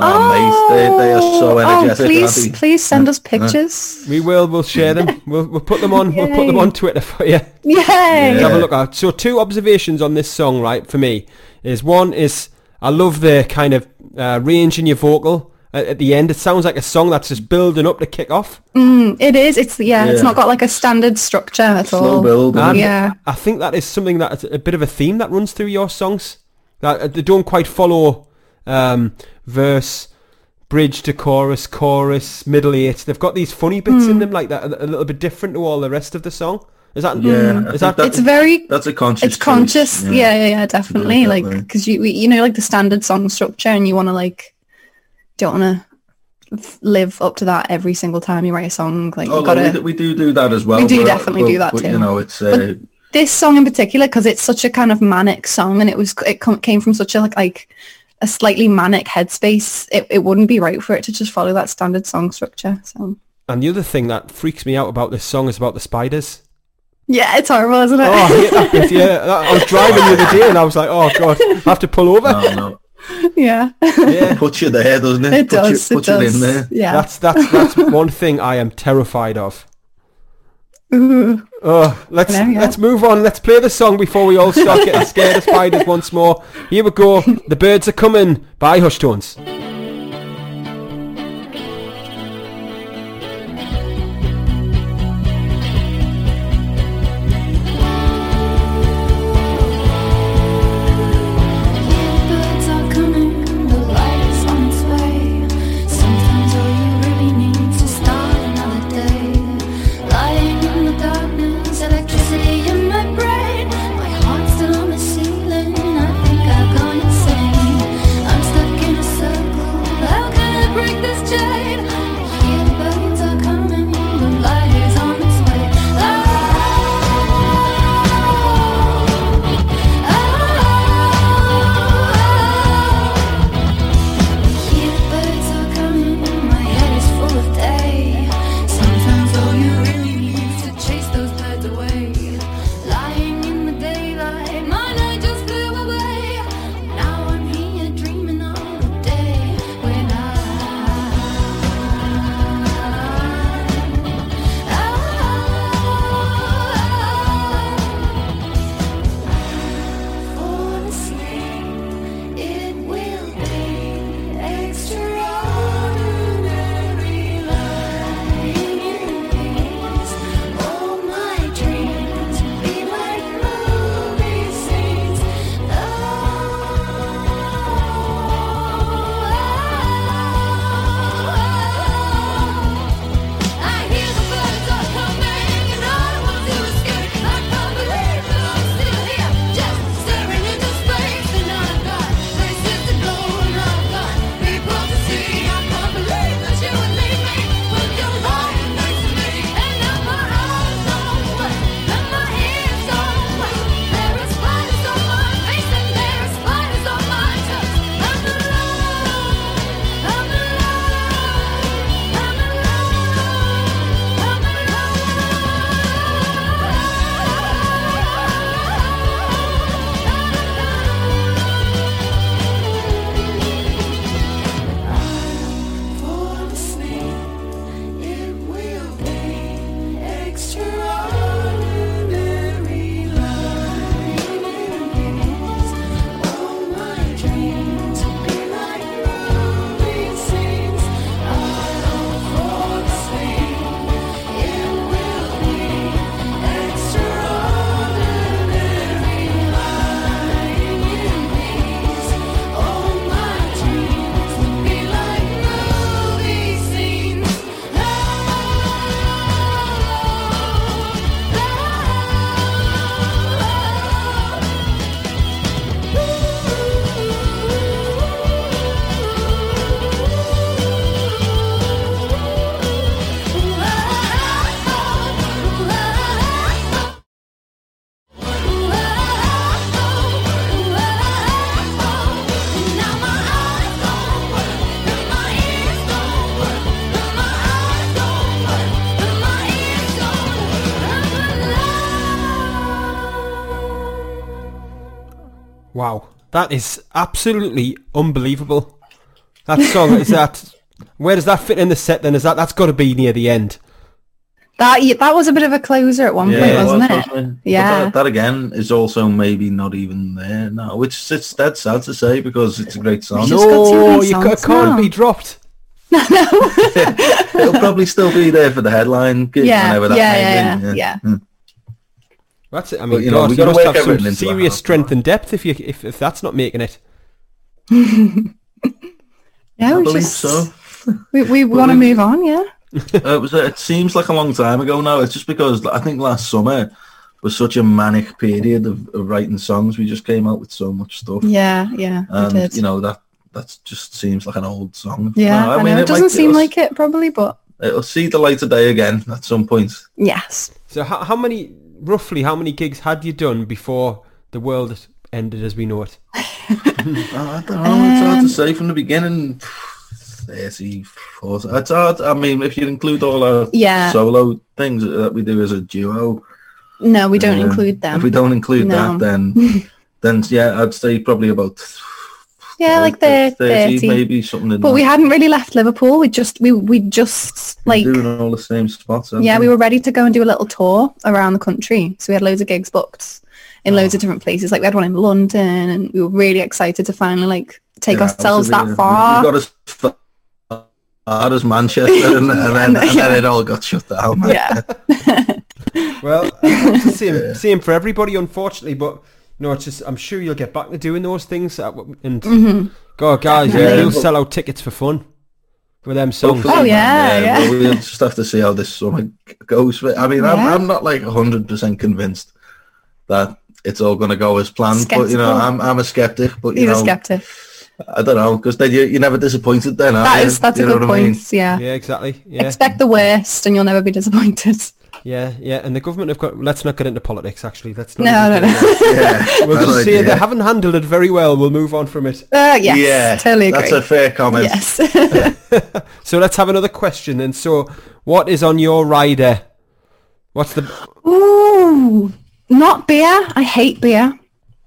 Oh, mate, they, they are so oh, please, please send us pictures. We will. We'll share them. We'll we'll put them on. We'll put them on Twitter for you. Yay! Have a look at. So two observations on this song, right? For me, is one is I love the kind of uh, range in your vocal at, at the end. It sounds like a song that's just building up to kick off. Mm, It is. It's yeah, It's not got like a standard structure at Slow all. build. isn't And it? Yeah. I think that is something that a bit of a theme that runs through your songs. That uh, they don't quite follow um, verse, bridge to chorus, chorus, middle eight. They've got these funny bits Hmm. in them, like that, a, a little bit different to all the rest of the song. Is that? Yeah, Is that? that- It's very. That's a conscious. It's choice, conscious. Yeah, yeah, yeah, definitely. that Like, way. because you, you know, like the standard song structure, and you want to like, don't want to live up to that every single time you write a song. Like, Oh, gotta. we, do- we do do that as well. We do but- definitely but- do that but, too. You know, it's uh, this song in particular because it's such a kind of manic song and it was it com- came from such a like, like a slightly manic headspace it, it wouldn't be right for it to just follow that standard song structure so And the other thing that freaks me out about this song is about the spiders. yeah it's horrible isn't it Oh, I hate that bit, yeah. I was driving the other day and I was like, oh god, I have to pull over. no, no. yeah Yeah, Put you there, doesn't it? it put does You, it put you does in there. yeah that's that's that's one thing I am terrified of. Oh, let's Hello, yeah. let's move on. Let's play the song before we all start getting scared of spiders once more. Here we go. The birds are coming Bye, Hush Tones. That is absolutely unbelievable. That song is that. Where does that fit in the set? Then is that that's got to be near the end? That that was a bit of a closer at one point, wasn't was, it? wasn't it? Yeah. that, that again is also maybe not even there now, which it's that's sad to say because it's a great song. Just No, you ca- can't now. be dropped. No. It'll probably still be there for the headline gig Yeah, whenever that yeah, may yeah, be, yeah. Hmm. That's it. I But, mean, you know, God, we you gotta must have some everything into a serious strength and depth if you if, if that's not making it. Yeah, I we believe just so. we, we want to move on. Yeah. Uh, it was. It seems like a long time ago now. It's just because I think last summer was such a manic period of, of writing songs. We just came out with so much stuff, Yeah, yeah, we and did. you know that that just seems like an old song. yeah, No, I, know. mean, It, doesn't seem like it probably, but it'll see the light of day again at some point. yes. So how, how many, roughly, how many gigs had you done before the world ended as we know it? I don't know. It's hard Um, to say from the beginning. 30, 40. It's hard. I mean, if you include all our Yeah. solo things that we do as a duo, No, we don't uh, include them. If we don't include No. that, then then yeah, I'd say probably about yeah, like the 30, 30. maybe something. In But that. we hadn't really left Liverpool. We just we we just like doing all the same spots. yeah, we were ready to go and do a little tour around the country. So we had loads of gigs booked in loads Oh. of different places. Like we had one in London, and we were really excited to finally like take Yeah, ourselves that far. We got as far as Manchester, and, and, then, and then it all got shut down. yeah, Well, it's the same, same for everybody, unfortunately. But you know, it's just I'm sure you'll get back to doing those things. And Mm-hmm. God, guys, Yeah. you'll sell out tickets for fun with them songs. Oh, yeah, yeah. But we'll just have to see how this summer goes. I mean, I'm, I'm not like 100% convinced that it's all going to go as planned. But, you know, I'm, I'm a skeptic. But, you he's a know, skeptic. I don't know, because then you, you're never disappointed then, are That you? that's You a know good what I mean? point. Yeah. Yeah, exactly. Yeah, expect the worst, and you'll never be disappointed. Yeah, yeah. And the government have got. Let's not get into politics. Actually, let's not. No, even no, no. Yeah. We'll bad just say idea. they haven't handled it very well. We'll move on from it. Uh, yes, yeah, totally agree. That's a fair comment. yes. So let's have another question. And so, what is on your rider? What's the? Ooh, not beer. I hate beer.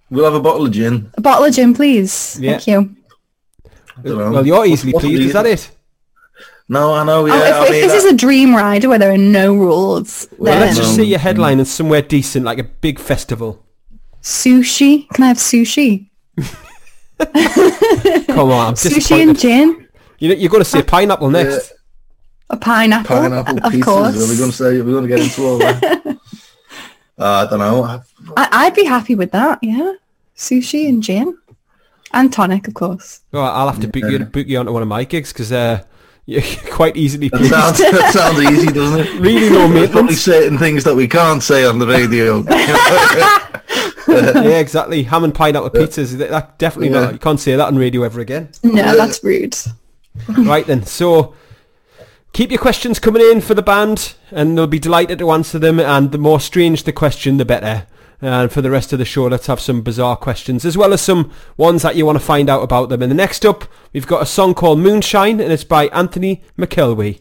We'll have a bottle of gin. A bottle of gin, please. Yeah. Thank you. I don't know. Well, you're easily What's pleased. Is that it? No, I know, yeah. oh, if, I if this I- is a dream rider where there are no rules, Well, then let's just say your headline is somewhere decent, like a big festival. sushi. Can I have sushi? Come on, I'm Sushi and gin. You know, you're going to say pineapple next. A pineapple. pineapple of pizzas. course. Are we going to say? Are we going to get into all that? uh, I don't know. I- I, I'd be happy with that. Yeah, sushi and gin, and tonic, of course. Oh, I'll have to book you book you onto one of my gigs because uh, you're quite easily That sounds, that sounds easy, doesn't it? Really low There's probably maintenance. certain things that we can't say on the radio. yeah, exactly. Ham and pineapple pizzas. That, that definitely Yeah. not. You can't say that on radio ever again. No, that's rude. right then. So keep your questions coming in for the band, and they'll be delighted to answer them. And the more strange the question, the better. And for the rest of the show, let's have some bizarre questions, as well as some ones that you want to find out about them. And the next up, we've got a song called Moonshine, and it's by Anthony McKelwee.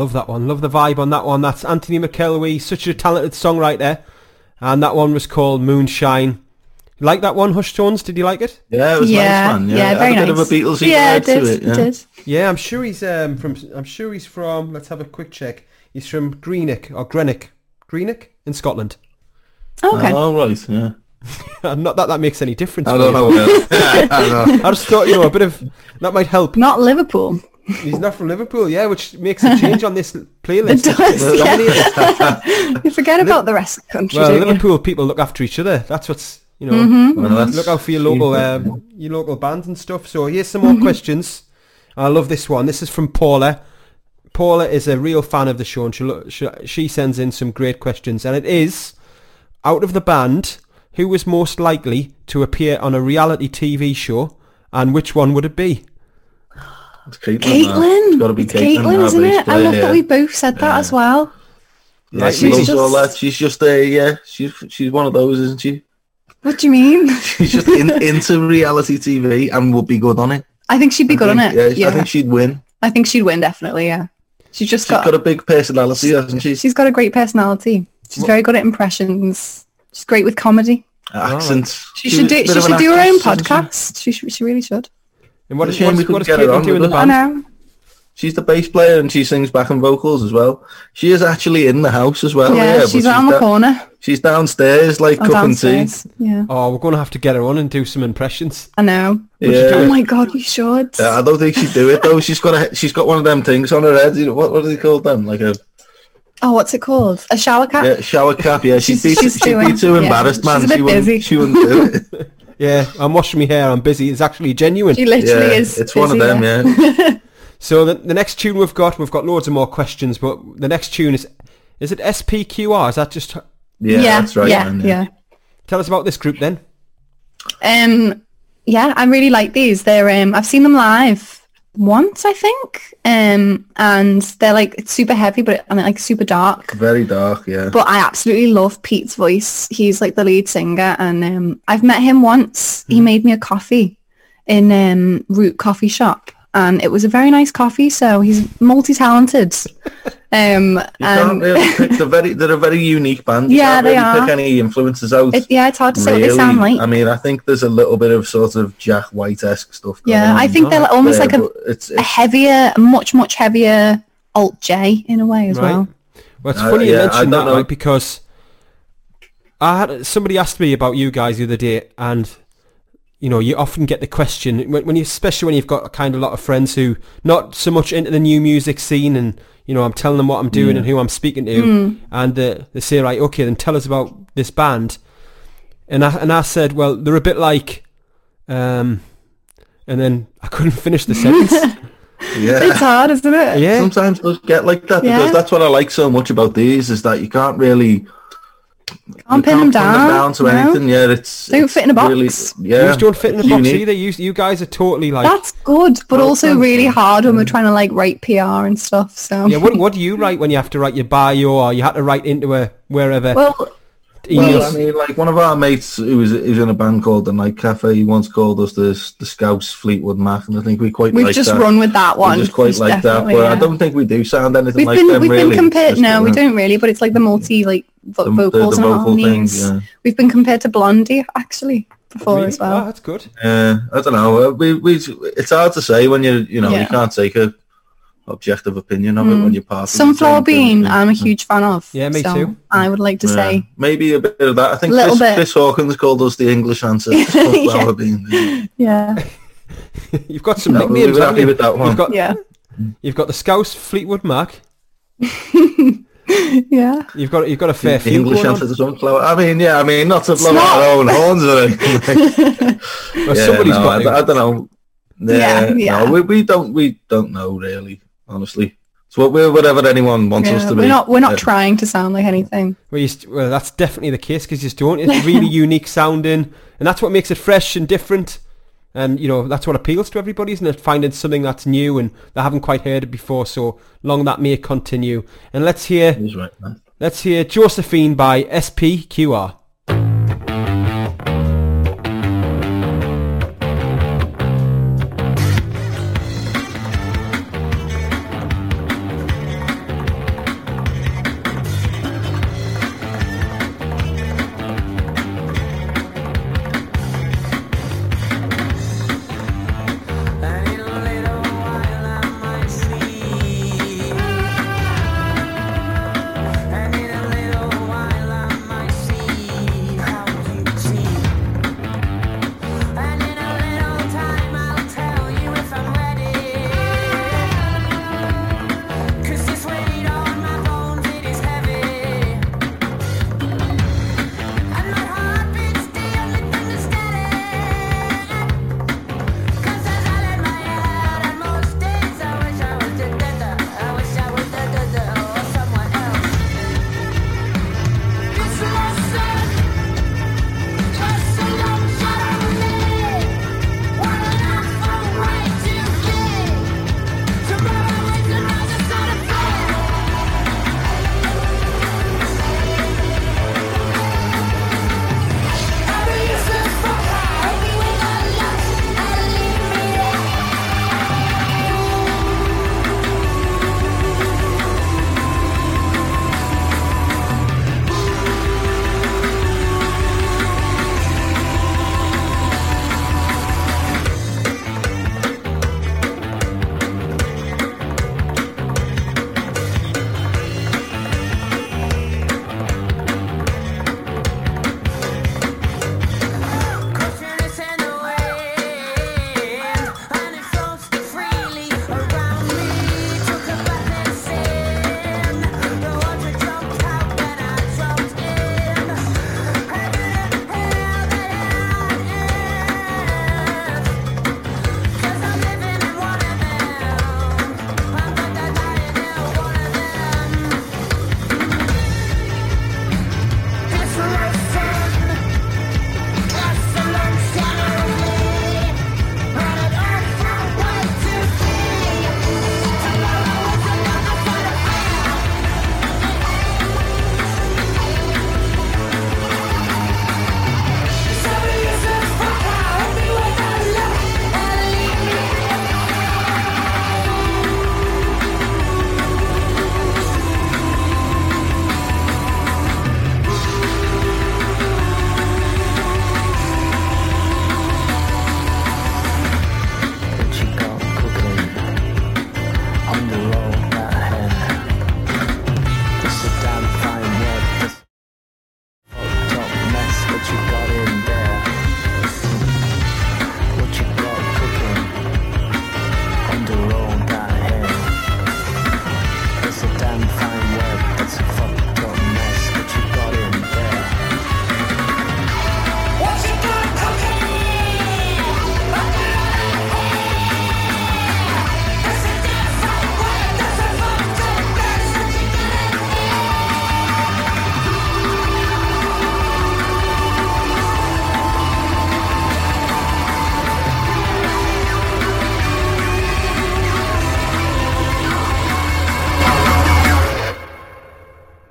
Love that one. Love the vibe on that one. That's Anthony McKelwey, such a talented songwriter. And that one was called Moonshine. You like that one, Hush Tones? Did you like it? Yeah, it was yeah, nice, man. Yeah, yeah, It had very a bit nice. of a Beatles yeah, vibe it did, to it. Yeah. it did. Yeah, I'm sure he's um from. I'm sure he's from. Let's have a quick check. He's from Greenock or Greenock, Greenock in Scotland. Okay. Oh, right, yeah. Not that that makes any difference. I don't you. know. Will. I know. I just thought you know a bit of that might help. Not Liverpool. He's not from Liverpool, yeah, which makes a change on this playlist. It does, yeah. you forget about the rest of the country, Well, don't you? Liverpool people look after each other. That's what's you know. Mm-hmm. Well, Look out for your local um, your local bands and stuff. So here's some more questions. I love this one. This is from Paula. Paula is a real fan of the show, and she, lo- she she sends in some great questions. And it is, out of the band, who was most likely to appear on a reality TV show, and which one would it be? It's Caitlin. Uh, Caitlin. It's got to be It's Caitlin, Caitlin, isn't bass it? I love yeah. that we both said that as well. Yeah, Like, she she's loves all just- that. She's just a yeah. She's she's one of those, isn't she? What do you mean? She's just in, into reality TV and would be good on it. I think she'd be I good on it. Yeah, Yeah, I think she'd win. I think she'd win definitely. Yeah, she's just She's got, got a big personality, hasn't she? she's got a great personality. She's very good at impressions. She's great with comedy. Accent. She should do. She should do her own podcast. She should, she really should. And what, What a is shame what, we is- what couldn't does get her Caitlin on do in the us. I know. She's the bass player and she sings backing vocals as well. She is actually in the house as well. yeah, Yeah, she's but around the da- corner. She's downstairs, like Oh, cooking tea. Yeah, Oh, we're going to have to get her on and do some impressions. I know. Yeah. Oh my god, we should. Yeah, I don't think she'd do it though. She's got a she's got one of them things on her head. You know, what what do they call them? Like a Oh, what's it called? A shower cap? yeah, shower cap. Yeah, she'd She's- be she's she'd be doing- too yeah, embarrassed, man. she's a bit she wouldn't busy. she wouldn't do it. Yeah, I'm washing my hair. I'm busy. It's actually genuine. She literally Yeah, is. it's one of them. yeah. Yeah, So the, the next tune we've got, we've got loads of more questions, but the next tune is, is it SPQR? Is that just, yeah, yeah, that's right. yeah, man, yeah. tell us about this group then. Um, yeah, I really like these. They're um, I've seen them live once, I think. Um, and they're like it's super heavy, but I mean like super dark. Very dark. Yeah, But I absolutely love Pete's voice. He's like the lead singer, and um, I've met him once. Hmm. He made me a coffee in um, Root Coffee Shop, and it was a very nice coffee. So he's multi-talented. Um, you can't really pick. They're very they're a very unique band. You Yeah, can't they really are. pick any influences out. it, yeah, it's hard to say what they sound like. I mean, I think there's a little bit of sort of Jack White esque stuff. Going yeah, on I think they're almost there, like a but it's, a heavier, much, much heavier alt J in a way as Right. well. Well, it's Uh, funny you yeah, I mention don't that, know. right? Because I had somebody asked me about you guys the other day, and you know, you often get the question when, when you, especially when you've got a kind of lot of friends who not so much into the new music scene, and you know, I'm telling them what I'm doing and who I'm speaking to, Hmm. and uh, they say, right, okay, then tell us about this band, and I and I said, well, they're a bit like, um, and then I couldn't finish the sentence. yeah. It's hard, isn't it? yeah, Sometimes it does get like that Yeah. because that's what I like so much about these is that you can't really Can't you pin them down. to no. anything. Yeah, it's Don't it's fit in a box. Really, you yeah, just don't fit in a box unique. either. You you guys are totally like. That's good, but Well, also really man. hard when we're trying to like write PR and stuff. So Yeah, what, what do you write when you have to write your bio or you had to write into a wherever well, emails? Well, I mean, like one of our mates who was, who was in a band called the Night Cafe, he once called us the the Scouse Fleetwood Mac, and I think we quite we've like just that. run with that one. We just quite It's like that, definitely, but I don't think we do sound anything We've like been them we've really. been compared. Just, No, we don't really, but it's like the multi like vo- the- vocals the and vocal thing, harmonies. yeah. We've been compared to Blondie actually before Really? as well. Oh, that's good. Uh, I don't know. uh, We, we, it's hard to say when you, you know, Yeah. you can't take a objective opinion of it when you're part of the Sunflower Bean. I'm a huge fan of. Yeah, me so too. I would like to Yeah. say maybe a bit of that. I think Little Chris, bit. Chris Hawkins called us the English answer Sunflower Yeah. Bean. yeah, You've got some No, we nicknames. were happy you? with that one. You've got yeah, you've got the Scouse Fleetwood Mac. yeah. You've got you've got a fair the few English answer to Sunflower. I mean, yeah, I mean, not to blow not- our own horns or anything. Well, yeah, somebody's no, got I. I don't know. Yeah, Yeah, yeah. No, we, we don't we don't know really, honestly. So we're whatever anyone wants us yeah. to be. We're not we're not Yeah. trying to sound like anything. Well, you st- well, that's definitely the case because you just don't. It's really unique sounding, and that's what makes it fresh and different. And you know that's what appeals to everybody, isn't it? Finding something that's new and they haven't quite heard it before. So long that may continue. And let's hear He's right, man. let's hear Josephine by SPQR.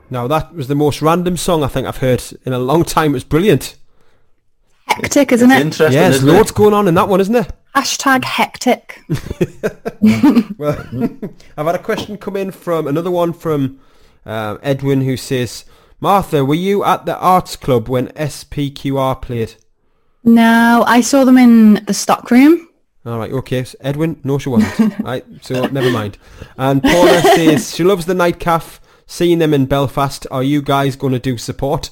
Now that was the most random song I think I've heard in a long time. It was brilliant. Hectic, isn't it? Interesting, Yeah, there's isn't loads it? going on in that one, isn't there? Hashtag hectic. Well, I've had a question come in from another one from uh, Edwin who says, Martha, were you at the arts club when SPQR played? No, I saw them in the stock room. All right, okay. So Edwin, no, she wasn't. right, so never mind. And Paula says she loves the Night Cafe. Seeing them in Belfast, are you guys going to do support?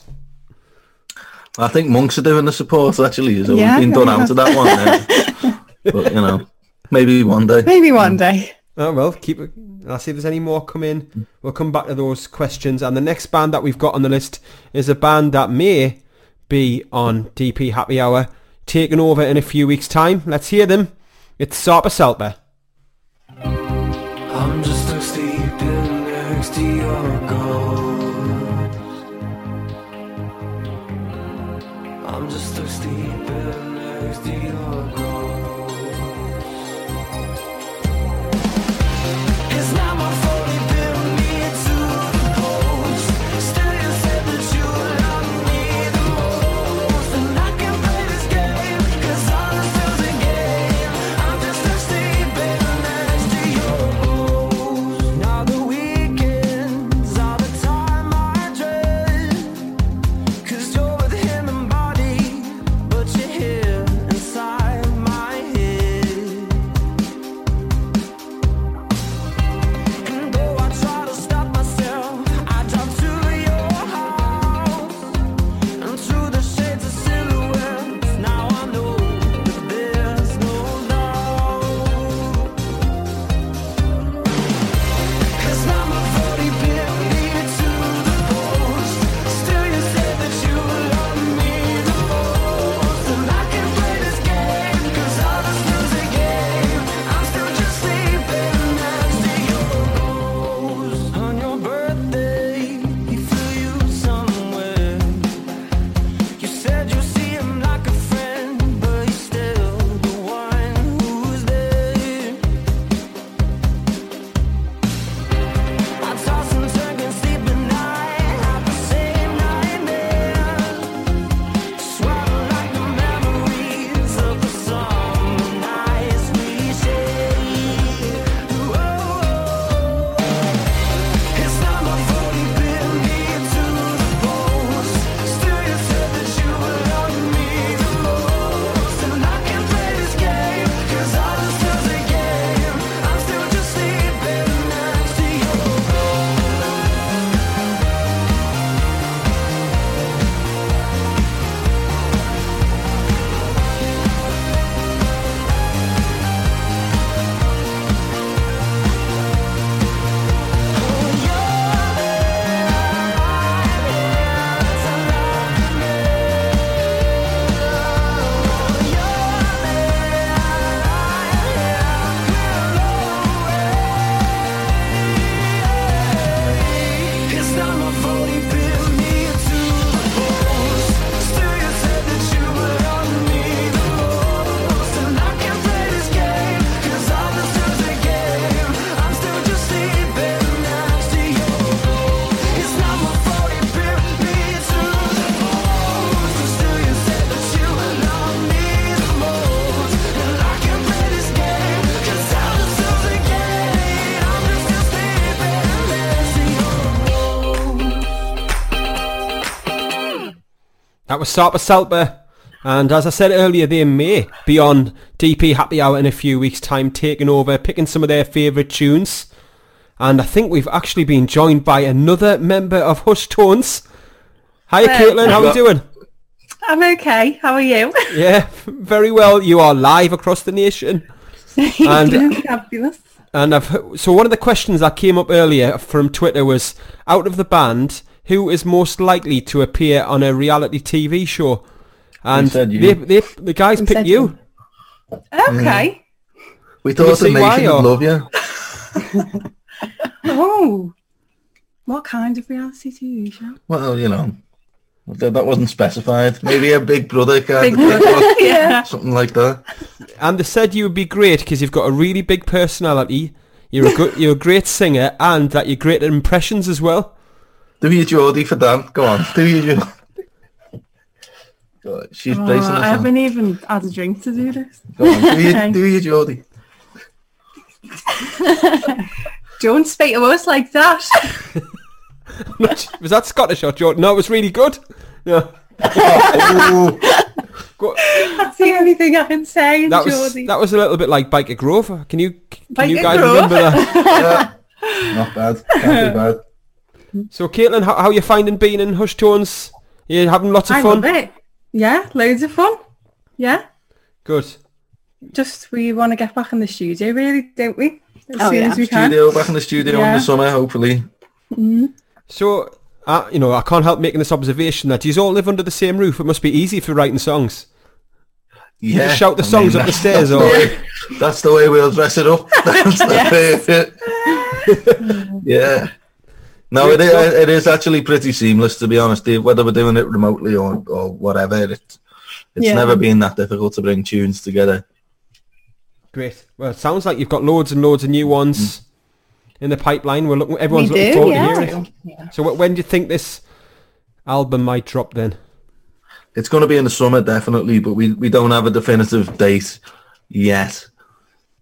I think monks are doing the support actually. So Yeah, we've been done fair out of that one. Now. but you know, maybe one day. Maybe one mm. day. Oh well, keep it. I'll see if there's any more come in. We'll come back to those questions. And the next band that we've got on the list is a band that may be on DP Happy Hour, taking over in a few weeks' time. Let's hear them. It's Sarpa Salpa. Sarpa Salpa. And as I said earlier, they may be on DP Happy Hour in a few weeks' time, taking over, picking some of their favourite tunes. And I think we've actually been joined by another member of Hush Tones. Hi, Hello. Caitlin. How are you doing? I'm okay. How are you? Yeah, very well. You are live across the nation. And Fabulous. and I've so one of the questions that came up earlier from Twitter was out of the band, who is most likely to appear on a reality TV show? And. They, they, the guys Who picked said you. Okay. Mm. We thought the see why, nation would love you. Oh. What kind of reality TV show? Well, you know, that, that wasn't specified. Maybe a Big Brother kind Big of Brother. yeah. something like that. And they said you would be great because you've got a really big personality. You're a good, you're a great singer, and that you're great at impressions as well. Do your Geordie for Dan. Go on. Do your Geordie. Go on. She's Oh, bracing I herself. haven't even had a drink to do this. Go on. Do your, Okay. do your Geordie. Don't speak to us like that. was that Scottish or Geordie? No, it was really good. No, Oh, Go- That's the only thing I can say in that was that was a little bit like Byker Grove. Can you can Byker you guys Grove? remember that? not bad. Can't be bad. So, Caitlin, how, how you finding being in Hush Tones? You having lots of I fun? love it. Yeah, loads of fun. Yeah. Good. Just we want to get back in the studio, really, don't we? As Oh, soon yeah. as we can. Studio, back in the studio in Yeah. the summer, hopefully. So, uh, you know, I can't help making this observation that you all live under the same roof. It must be easy for writing songs. Yeah. just shout the I songs up the that's- stairs, or- the that's the way we'll dress it up. That's the way- yeah. No, it is, it is actually pretty seamless, to be honest. Dave, Whether we're doing it remotely or, or whatever, it's, it's Yeah. never been that difficult to bring tunes together. Great. Well, it sounds like you've got loads and loads of new ones mm. in the pipeline. We're looking. Everyone's We looking do, forward yeah. to hearing it. So, when do you think this album might drop? Then It's going to be in the summer, definitely, but we, we don't have a definitive date yet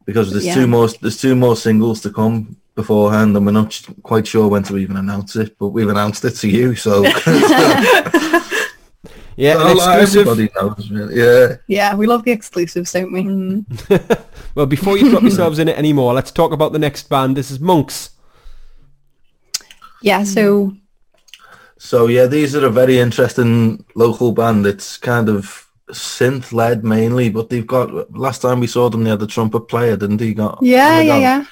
because there's Yeah. two more there's two more singles to come beforehand, and we're not quite sure when to even announce it. But we've announced it to you, so yeah, So, an exclusive. Everybody knows, really. Yeah. Yeah, we love the exclusives, don't we? Mm. Well, before you drop yourselves in it anymore, let's talk about the next band. This is Monks. Yeah, so So yeah, these are a very interesting local band. It's kind of synth led mainly, but they've got last time we saw them they had a trumpet player, didn't he? Got yeah, they yeah, got- yeah.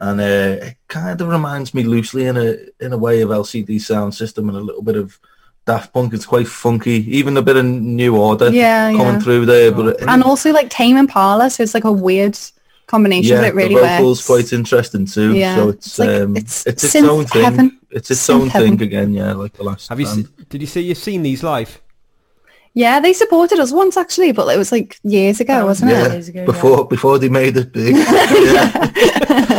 And uh, it kind of reminds me loosely in a in a way of LCD sound system and a little bit of Daft Punk. It's quite funky, even a bit of New Order Yeah, coming yeah. through there. But it, And also like Tame Impala, so it's like a weird combination, yeah, but it really the vocals works. quite interesting too. Yeah, So it's it's like- um, it's it's its synth own thing. heaven. It's its Synth own heaven. thing again. Yeah, like the last. Have you? band. Se- did you say you've seen these live? Yeah, they supported us once actually, but it was like years ago, was wasn't yeah, it? Years ago, before before they made it big.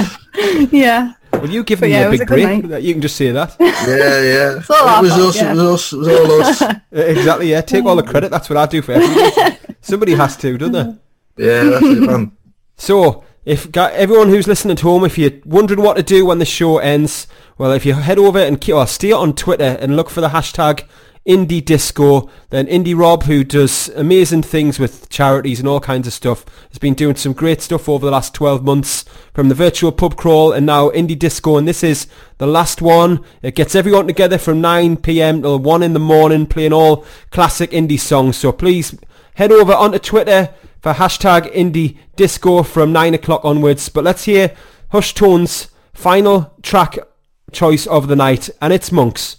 yeah, Will you give But me yeah, a big a good break. night. You can just say that. yeah, yeah. it was fault, us. yeah. It was us. It was all us. Uh, exactly. Yeah. Take all the credit. That's what I do for everything. Somebody has to, doesn't there? Yeah, that's it, man. So, if everyone who's listening at home, if you're wondering what to do when the show ends, well, if you head over and keep, or stay on Twitter and look for the hashtag Indie Disco, then Indie Rob, who does amazing things with charities and all kinds of stuff, has been doing some great stuff over the last 12 months from the virtual pub crawl and now Indie Disco, and this is the last one. It gets everyone together from 9pm till 1 in the morning playing all classic indie songs. So please head over onto Twitter for hashtag indie disco from 9 o'clock onwards. But let's hear Hush Tone's final track choice of the night, and it's Monks.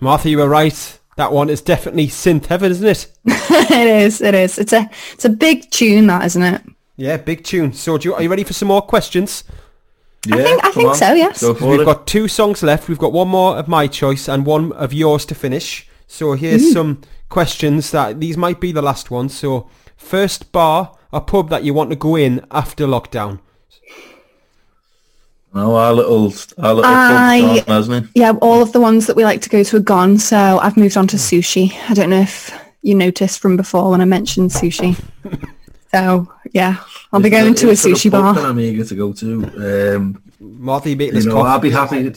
Martha, you were right. That one is definitely synth heaven, isn't it? it is. It is. It's a it's a big tune, that isn't it? Yeah, big tune. So, do you, are you ready for some more questions? Yeah, think- I think on. so, yes. Go We've it. got two songs left. We've got one more of my choice and one of yours to finish. So here's mm. some questions that these might be the last ones. So first bar a pub that you want to go in after lockdown. No, our little, our little I- pub's gone, hasn't it? Yeah, all of the ones that we like to go to are gone. So I've moved on to sushi. I don't know if you noticed from before when I mentioned sushi. so yeah, I'll be going the- to a sushi pub bar. that I'm eager to go to. Um, Martha, you you know, cough. I'd be happy.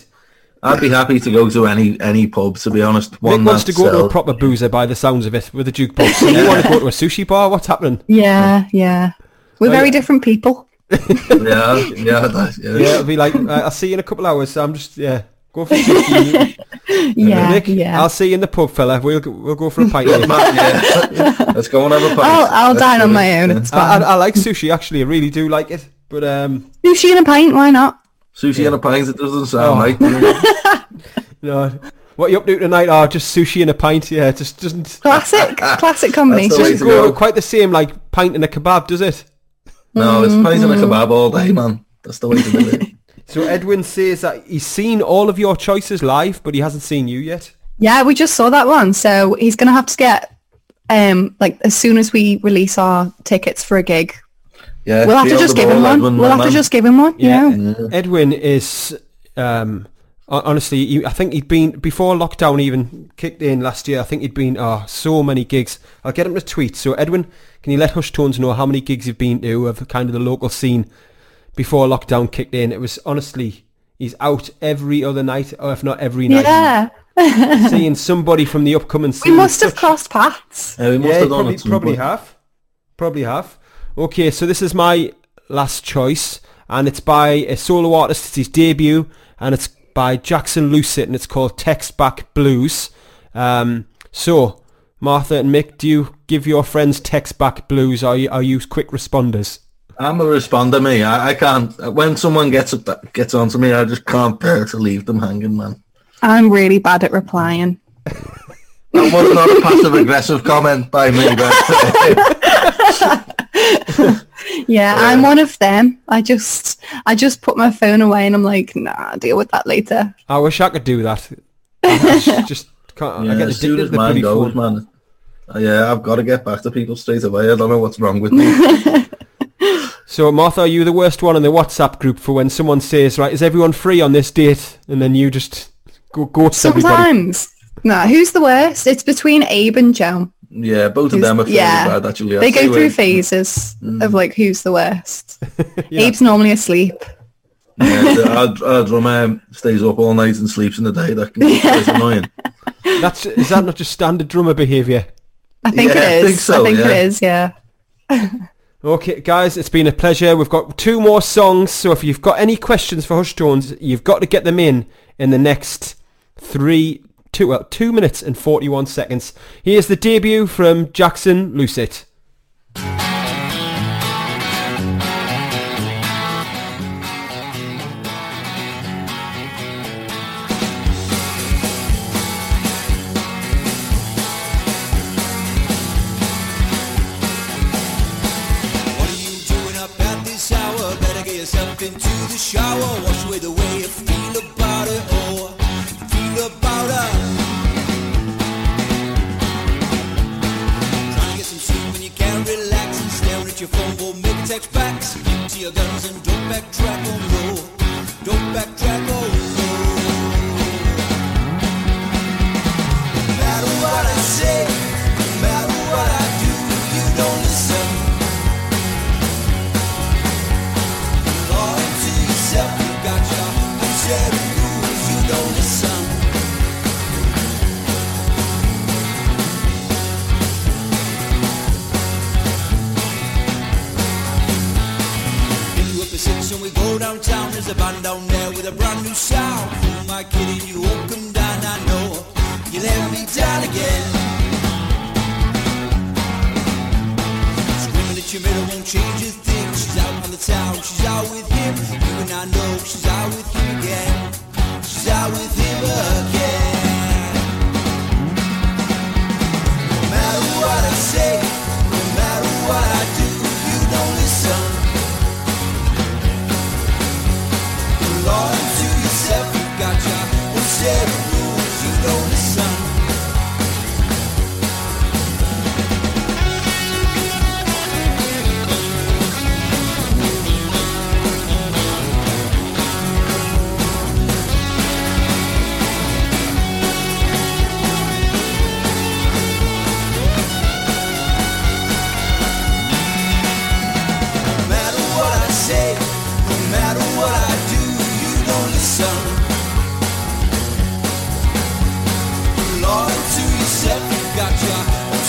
I'd be happy to go to any any pub. To be honest, one Nick wants to that go to a proper boozer by the sounds of it with a jukebox. And you want to go to a sushi bar? What's happening? Yeah, yeah. We're Oh, very yeah. different people. yeah, yeah, that, yeah. Yeah, it'll be like, uh, I'll see you in a couple hours. So I'm just, yeah, go for sushi. Yeah, Nick, yeah. I'll see you in the pub, fella. We'll we'll go for a pint. later. Yeah. Let's go and have a pint. I'll, I'll dine do on my own. Yeah. It's I, I. I like sushi actually. I really do like it. But um, Sushi and a pint, why not? Sushi and a pint. It doesn't sound Oh. right. no, what you up to tonight? Oh, just sushi and a pint. Yeah, just doesn't Classic, classic the combination. way doesn't go go. quite the same like pint and a kebab, does it? No, it's pint and Mm-hmm. a kebab all day, man. That's the way to do it. So Edwin says that he's seen all of your choices live, but he hasn't seen you yet. Yeah, we just saw that one. So he's going to have to get, um, like, as soon as we release our tickets for a gig, Yeah, we'll have to just give him one. Edwin, We'll my have to just give him one. Yeah. Yeah. Edwin is, um, hon- honestly, he, I think he'd been before lockdown even kicked in last year. I think he'd been oh so many gigs. I'll get him to tweet. So Edwin, can you let Hush Tones know how many gigs you've been to of kind of the local scene before lockdown kicked in? It was honestly, he's out every other night, or if not every night, Yeah. seeing somebody from the upcoming scene. We must have Such- crossed paths. Yeah, we must yeah, have done probably, probably have. Probably have. Okay, so this is my last choice, and it's by a solo artist. It's his debut, and it's by Jackson Lucet, and it's called Text Back Blues. Um, so, Martha and Mick, do you give your friends Text Back Blues? Are you, are you quick responders? I'm a responder, me. I, I can't. When someone gets up, gets onto me, I just can't bear to leave them hanging, man. I'm really bad at replying. That was not a passive aggressive comment by me, but Yeah, I'm one of them. I just, I just put my phone away and I'm like, nah, I'll deal with that later. I wish I could do that. I just- just can't. I yeah, get as soon addicted to as the mine goes, phone. man. uh, Yeah, I've got to get back to people straight away. I don't know what's wrong with me. So, Martha, are you the worst one in the WhatsApp group for when someone says, right, is everyone free on this date? And then you just go ghost everybody. Sometimes. Nah, who's the worst? It's between Abe and Joe. Yeah, both of them are fairly yeah. bad, actually. They I'd go say through phases Mm. of like who's the worst. Yeah. Abe's normally asleep. Yeah, the- our, our drummer stays up all night and sleeps in the day. That can be quite annoying. That's is that not just standard drummer behaviour? I think Yeah, I it is. think so, I think yeah. it is, yeah. Okay, guys, it's been a pleasure. We've got two more songs, so if you've got any questions for Hush Tones, you've got to get them in in the next three, two, well, two minutes and forty-one seconds. Here's the debut from Jackson Lucet. Text back. To your guns and don't backtrack, oh no. Don't backtrack, oh and we go downtown. There's a band down there with a brand new sound. Who am I kidding? You won't come down, I know. You let me down again. Screaming at your mirror won't change a thing. She's out on the town, she's out with him. You and I know she's out with him again. She's out with him again. No matter what I say,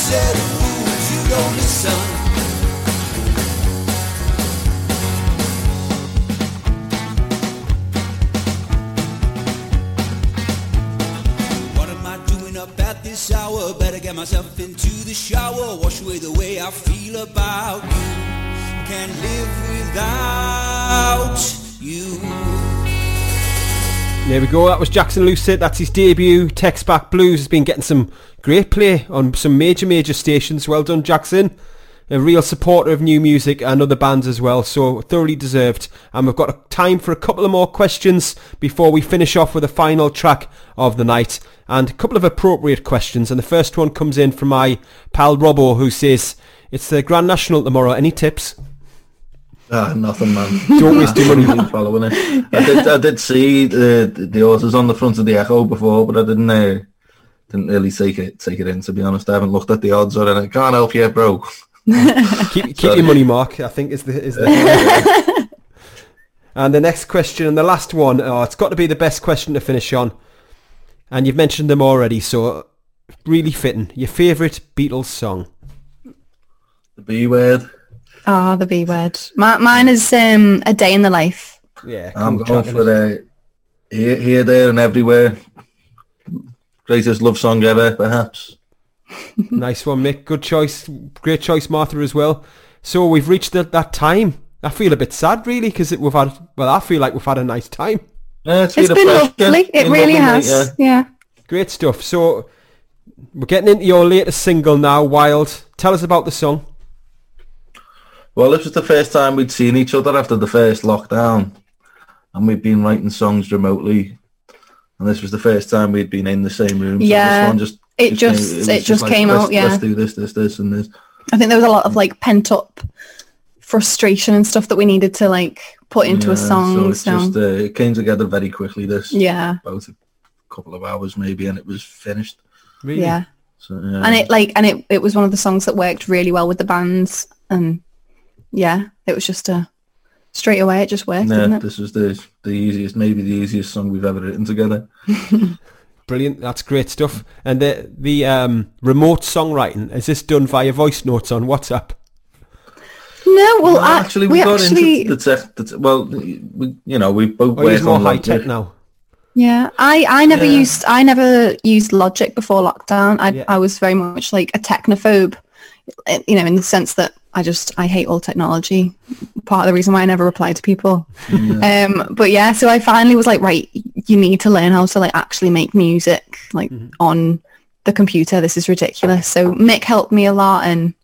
set of rules, you don't listen. What am I doing up at this hour? Better get myself into the shower, wash away the way I feel about you. Can't live without you. There we go. That was Jackson Lucid. That's his debut. Text Back Blues has been getting some great play on some major, major stations. Well done, Jackson. A real supporter of new music and other bands as well, so thoroughly deserved. And we've got time for a couple of more questions before we finish off with a final track of the night. And a couple of appropriate questions. And the first one comes in from my pal Robbo, who says, it's the Grand National tomorrow. Any tips? Ah, nothing, man. Don't waste your money. Following it. I did, I did see the the horses on the front of the Echo before, but I didn't uh, didn't really take it take it in. To be honest, I haven't looked at the odds or anything. Can't help you, bro. keep keep Sorry. your money, Mark. I think is the is the. and the next question and the last one. Oh, it's got to be the best question to finish on. And you've mentioned them already, so really fitting. Your favourite Beatles song? The B word. Ah, the B word. Mi- mine is um, A Day in the Life. Yeah, I'm going for the here, here, there, and everywhere. Greatest love song ever, perhaps. Nice one, Mick. Good choice. Great choice, Martha, as well. So we've reached that, that time. I feel a bit sad, really, because we've had. Well, I feel like we've had a nice time. Yeah, it's It's been lovely. It really has. Yeah. Yeah. Great stuff. So we're getting into your latest single now, Wild. Tell us about the song. Well, this was the first time we'd seen each other after the first lockdown, and we'd been writing songs remotely. And this was the first time we'd been in the same room. So Yeah, this one just it just- was it just like, came out, yeah. let's do this, this, this, and this. I think there was a lot of like pent up frustration and stuff that we needed to like put into a song. So it's So, just uh, it came together very quickly. This yeah, about a couple of hours maybe, and it was finished. Really? yeah. So yeah. And it like and it, it was one of the songs that worked really well with the bands and yeah, it was just a straight away it just worked, yeah, it? this was the the easiest, maybe the easiest song we've ever written together. Brilliant. That's great stuff. And the the um, remote songwriting is this done via voice notes on WhatsApp? No, well, Well, I, actually, we we, got actually, into the tech. The te- well, we, you know, we both Or is work more high tech the- now? yeah, I, I never Yeah. used, I never used Logic before lockdown. I, Yeah. I was very much like a technophobe, you know, in the sense that I just, I hate all technology. Part of the reason why I never reply to people. Um, but yeah, so I finally was like, right, you need to learn how to like actually make music like on the computer. This is ridiculous. So Mick helped me a lot, and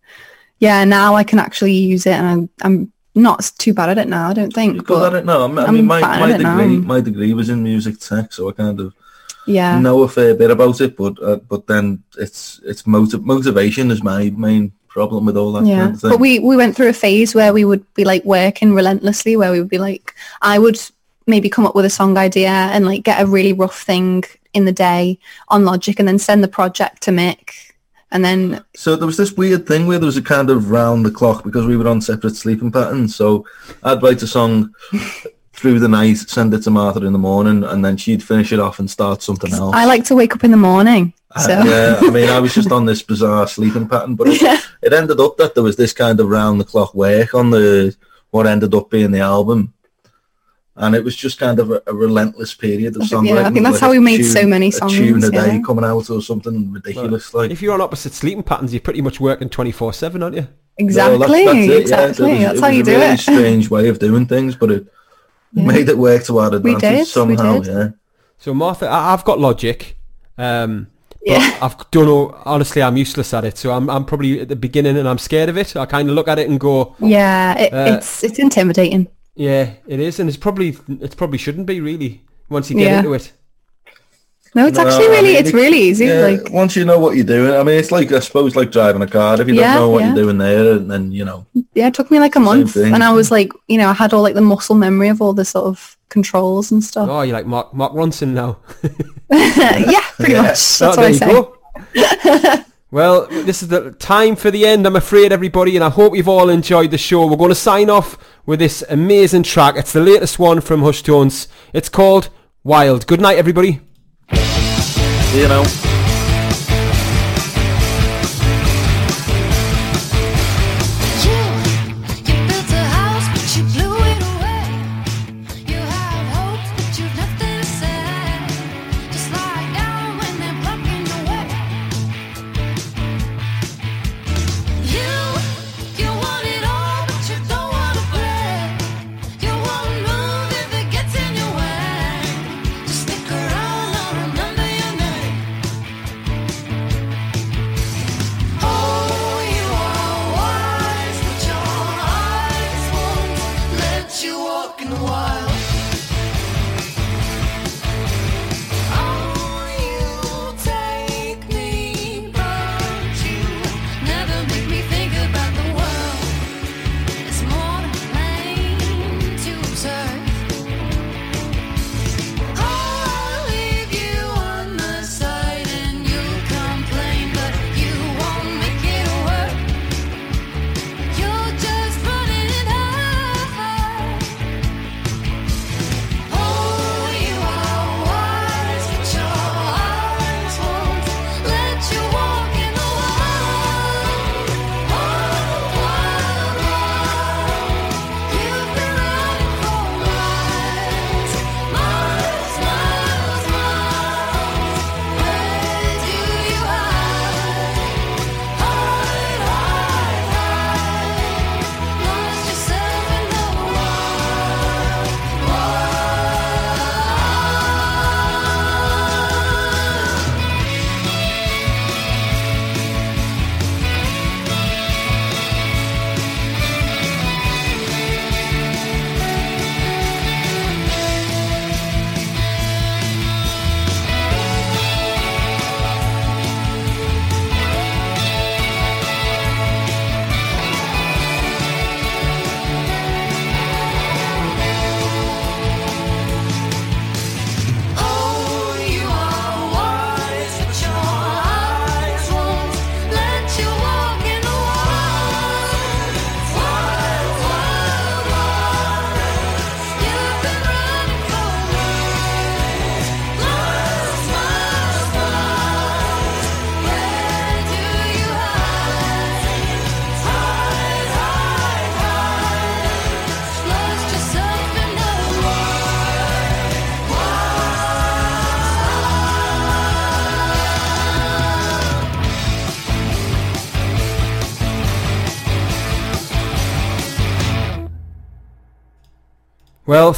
yeah, now I can actually use it, and I'm I'm not too bad at it now. I don't think. You're good but at it now. I mean, I mean, my, my at it now. degree, my degree was in music tech, so I kind of yeah, know a fair bit about it. But uh, but then it's it's motiv- motivation is my main problem with all that Yeah, kind of thing. but we we went through a phase where we would be like working relentlessly, where we would be like, I would maybe come up with a song idea and like get a really rough thing in the day on Logic, and then send the project to Mick, and then So there was this weird thing where there was a kind of round the clock because we were on separate sleeping patterns. So I'd write a song through the night, send it to Martha in the morning, and then she'd finish it off and start something else. I like to wake up in the morning. Uh, So yeah, I mean, I was just on this bizarre sleeping pattern, but it, Yeah. it ended up that there was this kind of round the clock work on the what ended up being the album, and it was just kind of a, a relentless period of I songwriting. yeah, I think that's like how we made so many A songs, tune a day yeah. coming out or something ridiculous. Like If you're on opposite sleeping patterns, you're pretty much working 24-7, aren't you? exactly, Well, that's- that's it, yeah. exactly. It was- that's it how you a do really it. strange way of doing things, but it Yeah. made it work to our advantage did, we somehow. did. Yeah. So Martha, I, I've got Logic. Um, but Yeah. I've don't know. Honestly, I'm useless at it. So I'm I'm probably at the beginning and I'm scared of it. I kind of look at it and go, Yeah, it, Uh, it's it's intimidating. yeah, it is, and it's probably it probably shouldn't be really once you get Yeah. into it. No, it's No, actually I really mean, it's it- really easy. Yeah, Like once you know what you're doing, I mean, it's like I suppose like driving a car. If you Yeah, don't know what yeah. you're doing there, and then you know, yeah, it took me like a month, thing. and I was like, you know, I had all like the muscle memory of all the sort of controls and stuff. Oh, you're like Mark Mark Ronson now. yeah, pretty Yeah. much. That's Oh, what there I you say. go. well, this is the time for the end, I'm afraid, everybody, and I hope you've all enjoyed the show. We're going to sign off with this amazing track. It's the latest one from Hush Tones. It's called Wild. Good night, everybody. You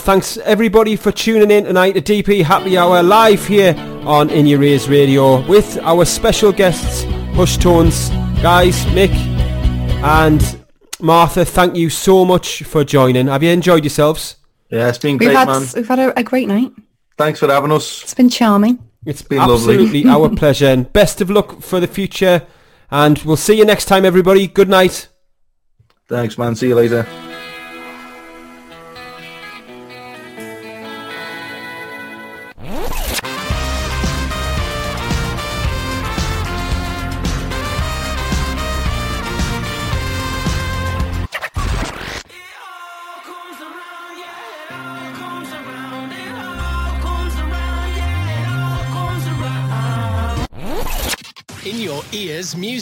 thanks everybody for tuning in tonight to DP Happy Hour live here on In Your Ears Radio with our special guests, Hush Tones, guys, Mick and Martha. Thank you so much for joining. Have you enjoyed yourselves? Yeah, it's been We've great, had man. we've had a, a great night. Thanks for having us. It's been charming. It's been lovely. absolutely our pleasure and best of luck for the future. And we'll see you next time, everybody. Good night. Thanks, man. See you later.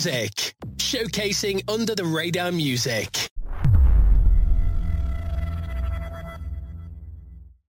Music. Showcasing under the radar music.